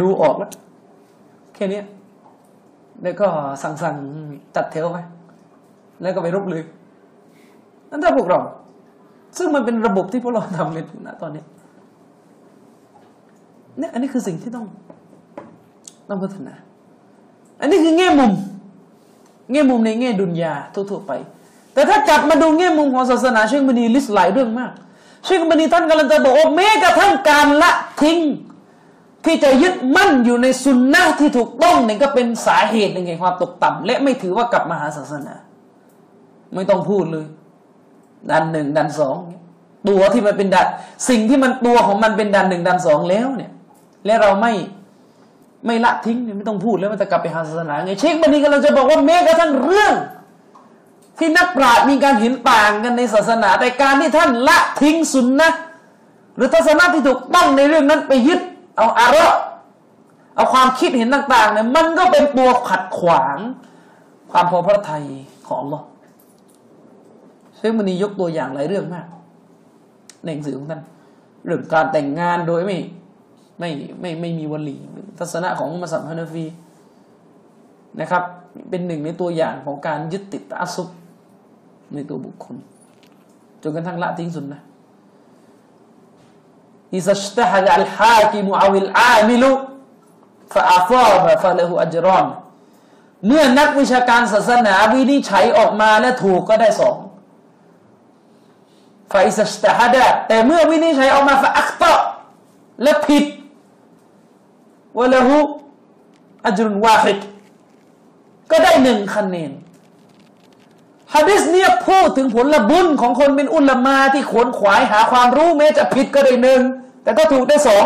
ดูออกแล้วแค่นี้ แล้วก็สั่งสั่งจัดแถวไปแล้วก็ไปรบเลยนั่นถ้าพวกเรา ซึ่งมันเป็นระบบที่พวกเราทำในณตอนนี้เนี่ยอันนี้คือสิ่งที่ต้องต้องพัฒนา อันนี้คือแง่มุม แง่มุมในแง่ดุนยาทั่วๆไป แต่ถ้ากลับมาดูแง่มุมของศาสนาเชคบันีลิสหลายเรื่องมากเชคบันีท่านกำลังจะบอกว่าแม้กระทั่งการละทิ้ง ที่จะยึดมั่นอยู่ในสุนนะที่ถูกต้องเนี่ยก็เป็นสาเหตุหนึ่งแห่งความตกต่ำและไม่ถือว่ากลับมาหาศาสนา ไม่ต้องพูดเลย ดันหนึ่งดันสองตัวที่มันเป็นดันสิ่งที่มันตัวของมันเป็นดันหนึ่งดันสองแล้วเนี่ย และเราไม่ไม่ละทิ้งไม่ต้องพูดแล้วมันจะกลับไปหาศาสนาไงเชคบันนี้กำลังจะบอกว่าแม้กระทั่งเรื่อง ที่นักปราชญ์มีการเห็นต่างกันในศาสนา แต่การที่ท่านละทิ้งสุนนะหรือทัศนะที่ถูกต้องในเรื่องนั้นไปยึด เอาอาระเอาความคิดเห็นต่างๆเนี่ยมันก็เป็นตัวขัดขวาง ความพอพระทัยของอัลลอฮ์เชคบันนี้ยกตัวอย่างหลายเรื่องมากในหนังสือของท่านเรื่องการแต่งงานโดยไม่ไม่ไม่ไม่มีวลีทัศนะของมัสยิดฮานาฟีนะครับ เป็นหนึ่งในตัวอย่างของการยึดติดอัสุบในตัวบุคคล จนกระทั่งละทิ้งสุนนะ อิซัชตะฮะอัลฮากิมุอาวิลอามิลุฟะอาฟาบะฟะละหูอัจรอนเมื่อนักวิชาการศาสนาวินิจฉัยออกมาและถูกก็ได้สองฟาอิซัชตะฮดะแต่เมื่อวินิจฉัยออกมาฟะอัคตะและผิดวะละหูอัจรุนวาฮิดก็ได้หนึ่งคะแนนฮะดิษเนี่ยพูดถึงผลบุญของคนเป็นอุลามาที่ขวนขวายหาความรู้แม้จะผิดก็ได้หนึ่ง แต่ก็ถูกได้สอง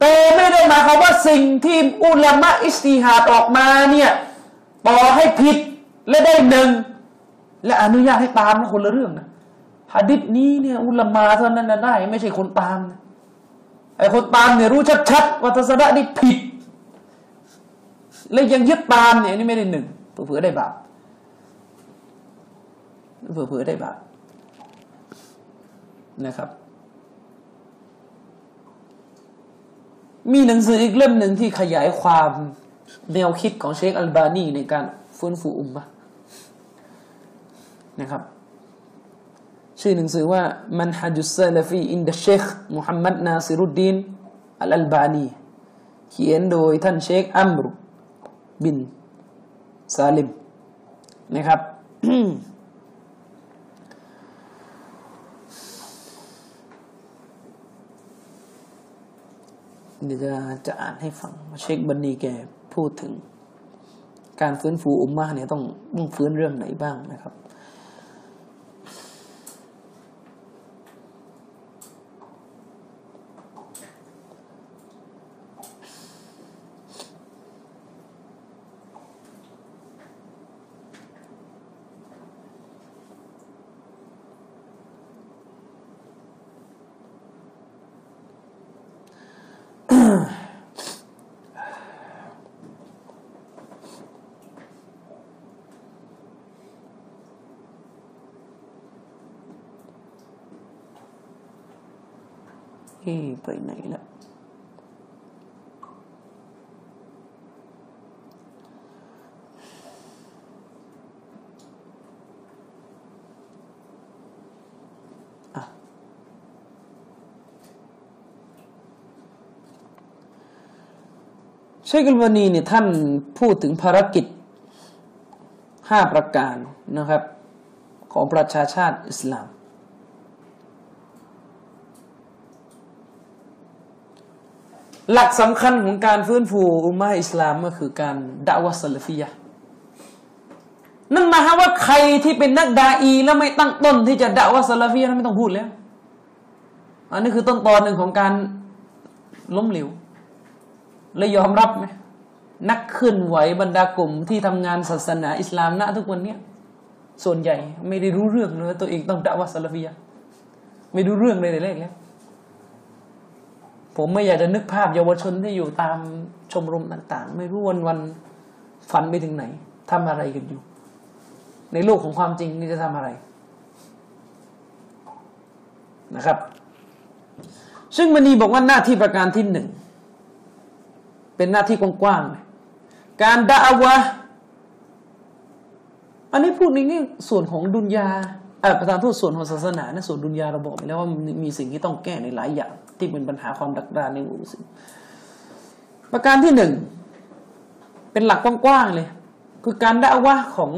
แต่ไม่ได้หมายความว่าสิ่งที่อุลามะอิสติฮาดออกมาเนี่ยต่อให้ผิดและได้หนึ่งและอนุญาตให้ตามนะคนละเรื่องนะฮะดิษนี้เนี่ยอุลามาเท่านั้นนะได้ ไม่ใช่คนตามนะไอ้คนตามเนี่ยรู้ชัดๆว่าทัศนะนี่ผิด และยังยึดตามเนี่ยนี่ไม่ได้หนึ่งเผื่อได้บาปเผื่อได้บาปนะครับ มีหนังสืออีกเล่มหนึ่งที่ขยายความแนวคิดของเชคอัลบานีในการฟื้นฟูอุมมะนะครับ ชื่อหนังสือว่าمنهج السلفي عند الشيخ محمد ناصر الدين الألباني เขียนโดยท่านเชคอัมรุบินซาลิมนะครับ เดี๋ยวจะจะอ่านให้ฟังเชคบันนีแกพูดถึง การฟื้นฟูอุมมาเนี่ยต้องต้องฟื้นเรื่องไหนบ้างนะครับ เอ๊ะ ไปไหนละเชคอัลบานีเนี่ยท่านพูดถึงภารกิจห้าประการนะครับ ของประชาชาติอิสลาม หลักสำคัญของการฟื้นฟูอุมมะอิสลามก็คือการดะวะสลฟียะนั่นหมายความว่าใครที่เป็นนักดาอี แล้วไม่ตั้งต้นที่จะดะวะสลฟียะนั้นไม่ต้องพูดแล้ว อันนี้คือต้นตอนหนึ่งของการล้มเหลวและยอมรับไหมนักเคลื่อนไหวบรรดากลุ่มที่ทำงานศาสนาอิสลามณทุกวันเนี้ยส่วนใหญ่ไม่ได้รู้เรื่องเลยตัวเองต้องดะวะสลฟียะไม่รู้เรื่องเลยแต่แรกแล้ว ผมไม่อยากจะนึกภาพเยาวชนที่อยู่ตามชมรมต่าง ๆ ไม่รู้วันวันฝันไปถึงไหนทำอะไรกันอยู่ ในโลกของความจริงนี่จะทำอะไรนะครับ ซึ่งมณีบอกว่าหน้าที่ประการที่หนึ่งเป็นหน้าที่กว้างๆการด่าวะอันนี้พูดในส่วนของดุนยาประธานทูตส่วนของศาสนานะส่วนดุนยาเราบอกไปแล้วว่ามีสิ่งที่ต้องแก้ในหลายอย่าง ที่เป็นปัญหาความดักดานในหมู่มุสลิมประการที่หนึ่งเป็นหลักกว้างๆเลย คือการด่าวะของ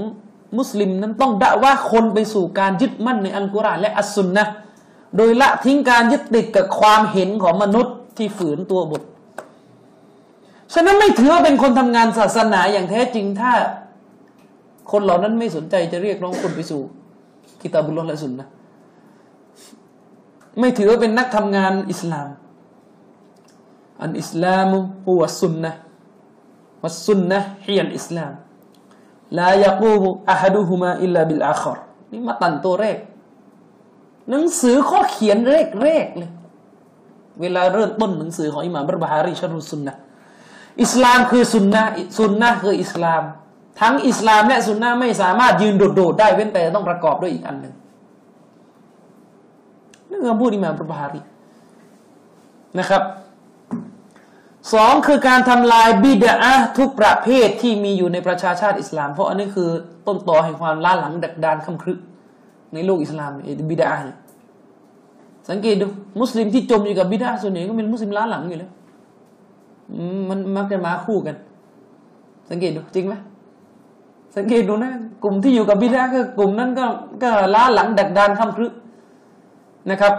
มุสลิมนั้นต้องด่าวะคนไปสู่การยึดมั่นในอัลกุรอานและอัสซุนนะโดยละทิ้งการยึดติดกับความเห็นของมนุษย์ที่ฝืนตัวบทฉะนั้นไม่ถือว่าเป็นคนทำงานศาสนาอย่างแท้จริงถ้า คนเหล่านั้นไม่สนใจจะเรียกร้องคนไปสู่กิตาบุลลอฮ์และสุนนะ ไม่ถือว่าเป็นนักทำงานอิสลาม อันอิสลามุฮุวะสุนนะวัสุนนะฮิยันอิสลามลายะกูมุอะฮัดุฮุมาอิลลาบิลอาคอรนี่มาตันตัวแรก หนังสือข้อเขียนแรกๆเลย เวลาเริ่มต้นหนังสือของอิหม่ามบรบฮารีชรุสุนนะอิสลามคือสุนนะสุนนะคืออิสลาม ทั้งอิสลามและสุนนะไม่สามารถยืนโดดๆได้เว้นแต่ต้องประกอบด้วยอีกอันหนึ่ง นี่คือพูดอิหม่ามบัรบาฮารีนะครับสองคือการทำลายบิดาทุกประเภทที่มีอยู่ในประชาชาติอิสลาม เพราะอันนี้คือต้นตอแห่งความล้าหลังดักดานคำครึในโลกอิสลามไอ้บิดาเนี่ยสังเกตดูมุสลิมที่จมอยู่กับบิดาส่วนใหญ่ก็เป็นมุสลิมล้าหลังอยู่แล้วอืมมันมักจะมาคู่กัน สังเกตดูจริงไหมสังเกตดูนะ กลุ่มที่อยู่กับบิดาก็กลุ่มนั้นก็ก็ล้าหลังดักดานคำครึ นะครับ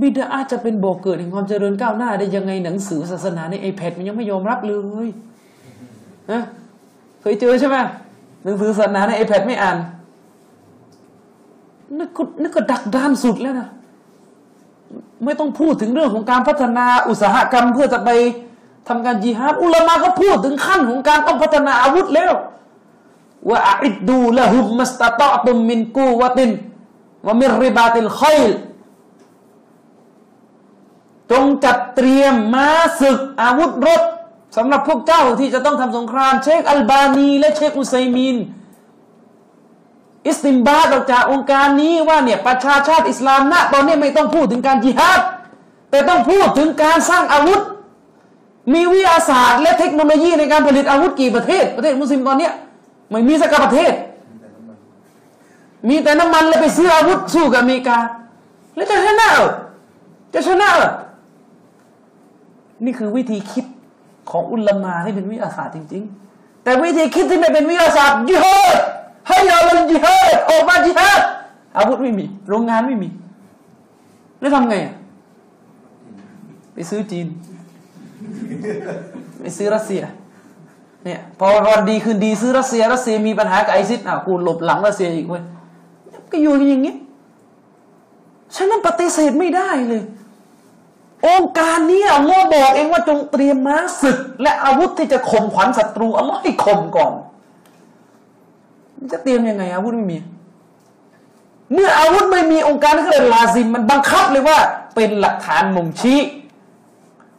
บิดาอาจจะเป็นบ่อเกิดแห่งความเจริญก้าวหน้า ได้ยังไงหนังสือศาสนาใน iPad มันยังไม่ยอมรับเลยนะเคยเจอใช่ไหมหนังสือศาสนาใน iPad ไม่อ่านนึกก็นึกก็ดักด้านสุดแล้วนะไม่ต้องพูดถึงเรื่องของการพัฒนาอุตสาหกรรมเพื่อจะไปทำการจิฮาดอุลามะก็พูดถึงขั้นของการต้องพัฒนาอาวุธแล้วว่าอิดดูละหุมมัสตะตอตุมมินกูวะติน วมิริบาติลขัยลจงจัดเตรียมม้าศึกอาวุธรบสำหรับพวกเจ้าที่จะต้องทำสงคราม เชคอัลบานี และเชคอุซัยมีนอิสติมบาตออกจากองค์การนี้ว่าเนี่ยประชาชาติอิสลามณตอนนี้ไม่ต้องพูดถึงการจิฮาดแต่ต้องพูดถึงการสร้างอาวุธ มีวิทยาศาสตร์ และเทคโนโลยีในการผลิตอาวุธกี่ประเทศ ประเทศมุสลิมตอนนี้ไม่มีสักประเทศ มีแต่น้ำมันแล้วไปซื้ออาวุธสู้กับอเมริกา แล้วจะชนะหรอจะชนะหรอนี่คือวิธีคิดของอุลามาที่เป็นวิทยาศาสตร์จริง ๆ แต่วิธีคิดที่ไม่เป็นวิทยาศาสตร์ยิฮดให้เราเป็นจิฮดออกมาจิฮดอาวุธไม่มี โรงงานไม่มี แล้วทำไงอะไปซื้อจีน ไปซื้อรัสเซีย เนี่ย พอวันดีคืนดีซื้อรัสเซีย รัสเซียมีปัญหากับไอซิสอะกูหลบหลังรัสเซียอีกเว้ย ก็อยู่อย่างนี้ฉะนั้นปฏิเสธไม่ได้เลย องค์การนี้อัลลอฮ์บอกเองว่าจงเตรียมม้าศึก และอาวุธที่จะข่มขวัญศัตรูอัลลอฮ์ให้ข่มก่อนจะเตรียมยังไงอาวุธไม่มี เมื่ออาวุธไม่มีองค์การก็เลยลาซิมมันบังคับเลยว่าเป็นหลักฐานมุงชี้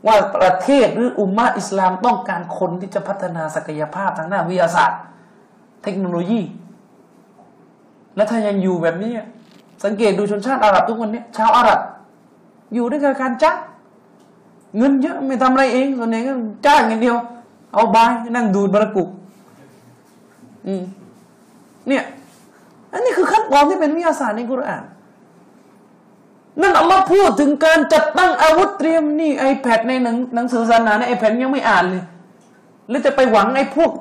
ว่าประเทศหรืออุมมะอิสลามต้องการคนที่จะพัฒนาศักยภาพทางด้านวิทยาศาสตร์ เทคโนโลยี และถ้ายังอยู่แบบนี้ สังเกตดูชนชาติอาหรับทุกวันนี้ชาวอาหรับ อยู่ด้วยกับการจ้างเงินเยอะไม่ทำอะไรเองส่วนใหญ่ก็จ้างอย่างเดียว เอาบายนั่งดูดบรกุกอืมเนี่ยอันนี้คือขั้นตอนที่เป็นวิทยาศาสตร์ในกุรอานนั่นอัลลอฮ์พูดถึงการจัดตั้งอาวุธเตรียมนี่ไอแพดในหนังหนังสือศาสนาในไอแพดยังไม่อ่านเลย แล้วจะไปหวังไอ้พวก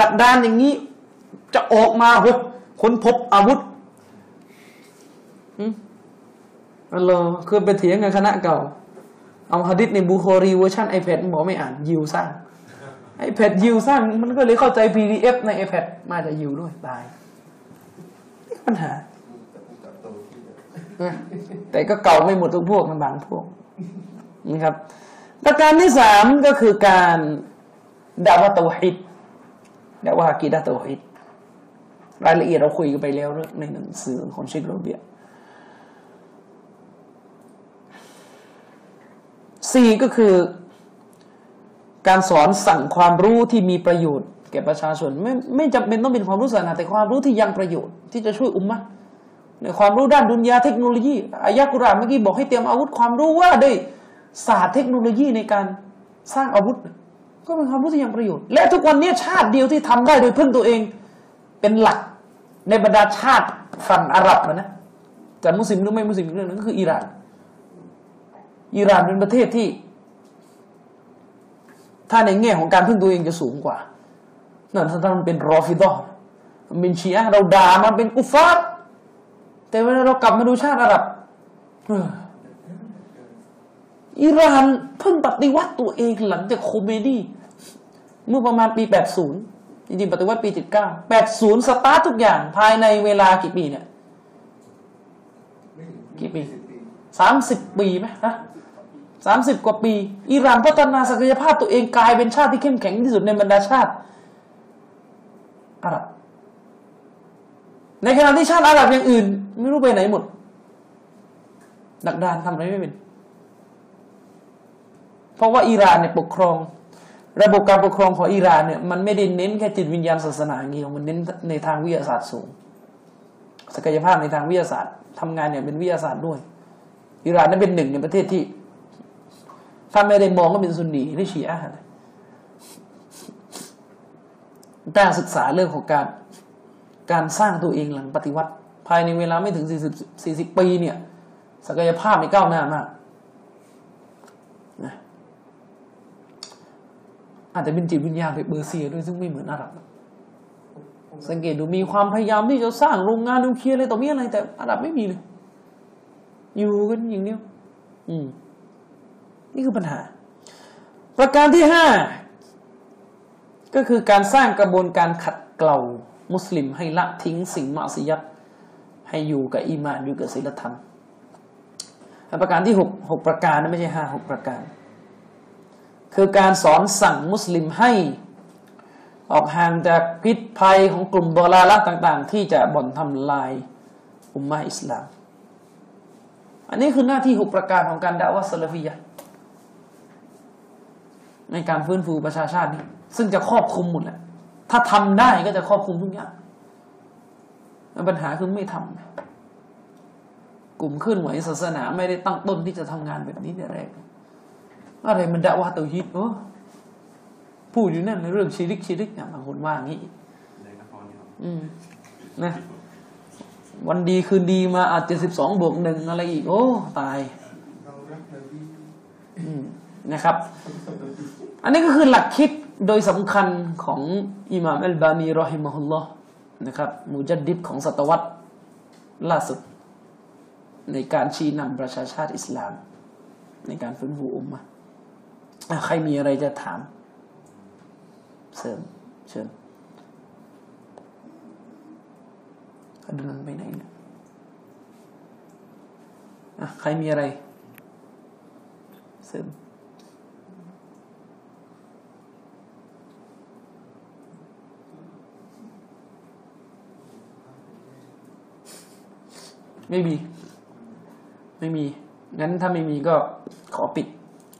ดักดานอย่างนี้ จะออกมาโห ค้นพบอาวุธอัลลอฮ์คือไปเถียงกับคณะเก่า เอาฮะดิษในบุคอรีเวอร์ชันไอแพดบอกไม่อ่านยิวสร้างไอแพดยิวสร้าง มันก็เลยเข้าใจ PDF ใน iPad มาจากยิวด้วยตายนี่ปัญหาจับโตที่นะแต่ก็เก่าไม่หมดทุกพวกนะบางพวกนะครับประการที่สามก็คือการดาวะตวฮิดดาวะกีดะตวฮิด รายละเอียดเราคุยกันไปแล้วในหนังสือของเชคโรเบียสี่ก็คือการสอนสั่งความรู้ที่มีประโยชน์ แก่ประชาชน ไม่ไม่จำเป็นต้องเป็นความรู้ศาสนาแต่ความรู้ที่ยังประโยชน์ที่จะช่วยอุมมะในความรู้ด้านดุนยาเทคโนโลยีอายะกุรานเมื่อกี้บอกให้เตรียมอาวุธความรู้ว่าด้วยศาสตร์เทคโนโลยีในการสร้างอาวุธ ก็เป็นความรู้ที่ยังประโยชน์ และทุกวันนี้ชาติเดียวที่ทำได้โดยพึ่งตัวเอง เป็นหลักในบรรดาชาติฝั่งอาหรับนะจะมุสลิมหรือไม่มุสลิมเรื่องนั้นก็คืออิหร่าน อิหร่านเป็นประเทศที่ ถ้าในแง่ของการพึ่งตัวเองจะสูงกว่านั่นถ้ามันเป็นรอฟิดอมันเป็นชีอะเราด่ามันเป็นกุฟาร์แต่เวลาเรากลับมาดูชาติอาหรับอิหร่านเพิ่งปฏิวัติตัวเองหลังจากโคเมนีเมื่อประมาณปี 80 จริงๆปฏิวัติปี79 80สตาร์ททุกอย่างภายในเวลากี่ปีเนี่ย กี่ปีสามสิบปีไหมฮะสามสิบกว่าปี อิหร่านพัฒนาศักยภาพตัวเองกลายเป็นชาติที่เข้มแข็งที่สุดในบรรดาชาติอาหรับในขณะที่ชาติอาหรับอย่างอื่น ไม่รู้ไปไหนหมดดักดานทำอะไรไม่เป็น เพราะว่าอิหร่านเนี่ยปกครอง ระบบการปกครองของอิหร่านเนี่ยมันไม่ได้เน้นแค่จิตวิญญาณศาสนาอย่างเดียวมันเน้นในทางวิทยาศาสตร์สูง ศักยภาพในทางวิทยาศาสตร์ทำงานเนี่ยเป็นวิทยาศาสตร์ด้วย อิหร่านนั้นเป็นหนึ่งในประเทศที่ ถ้าไม่ได้มองก็เป็นซุนนีหรือชีอะห์นะแต่ศึกษาเรื่องของการการสร้างตัวเองหลังปฏิวัติ ภายในเวลาไม่ถึงสี่สิบปีเนี่ย ศักยภาพในก้าวหน้ามากนะ อาจจะเป็นจิตวิญญาณแบบเบอร์เซียด้วยซึ่งไม่เหมือนอาหรับ สังเกตดูมีความพยายามที่จะสร้างโรงงานนิวเคลียร์อะไรต่อมีอะไร แต่อาหรับไม่มีเลย อยู่กันอย่างเดียวอืม นี่คือปัญหา ประการที่ห้าก็คือการสร้างกระบวนการขัดเกลามุสลิมให้ละทิ้งสิ่งมาสิยัตให้อยู่กับอีมานอยู่กับศีลธรรมประการที่หกหกประการนะไม่ใช่ห้าหกประการ คือการสอนสั่งมุสลิมให้ ออกห่างจากพิษภัยของกลุ่มบลาละต่าง ๆ ที่จะบ่อนทำลายอุมมาอิสลาม อันนี้คือหน้าที่หกประการของการด่าวะสลาฟียะในการฟื้นฟูประชาชาตินี้ซึ่งจะครอบคลุมหมดแหละถ้าทำได้ก็จะครอบคลุมทุกอย่างปัญหาคือไม่ทำกลุ่มเคลื่อนไหวศาสนาไม่ได้ตั้งต้นที่จะทำงานแบบนี้แต่แรก อะไรมันด่าวะเตาฮิดโอ้พูดอยู่นั่นในเรื่องชีริกชีริกเนี่ยบางคนว่างี้ในนครนี่ครับอืมนะ วันดีคืนดีมาอาจจะสิบสองบวกหนึ่งอะไรอีก โอ้ ตายเรารักนบีอืมนะครับ อันนี้ก็คือหลักคิดโดยสำคัญของอิหม่ามอัลบานีรอฮิมะฮุลลอฮ์นะครับมุจัดดิดของศตวรรษล่าสุด ในการชี้นำประชาชาติอิสลาม ในการฟื้นฟูอุมมะห์อะ ใครมีอะไรจะถาม เสริมเชิญอดุนันไปไหนเนี่ยอะใครมีอะไร เสริมไม่มี ไม่มี งั้นถ้าไม่มีก็ขอปิด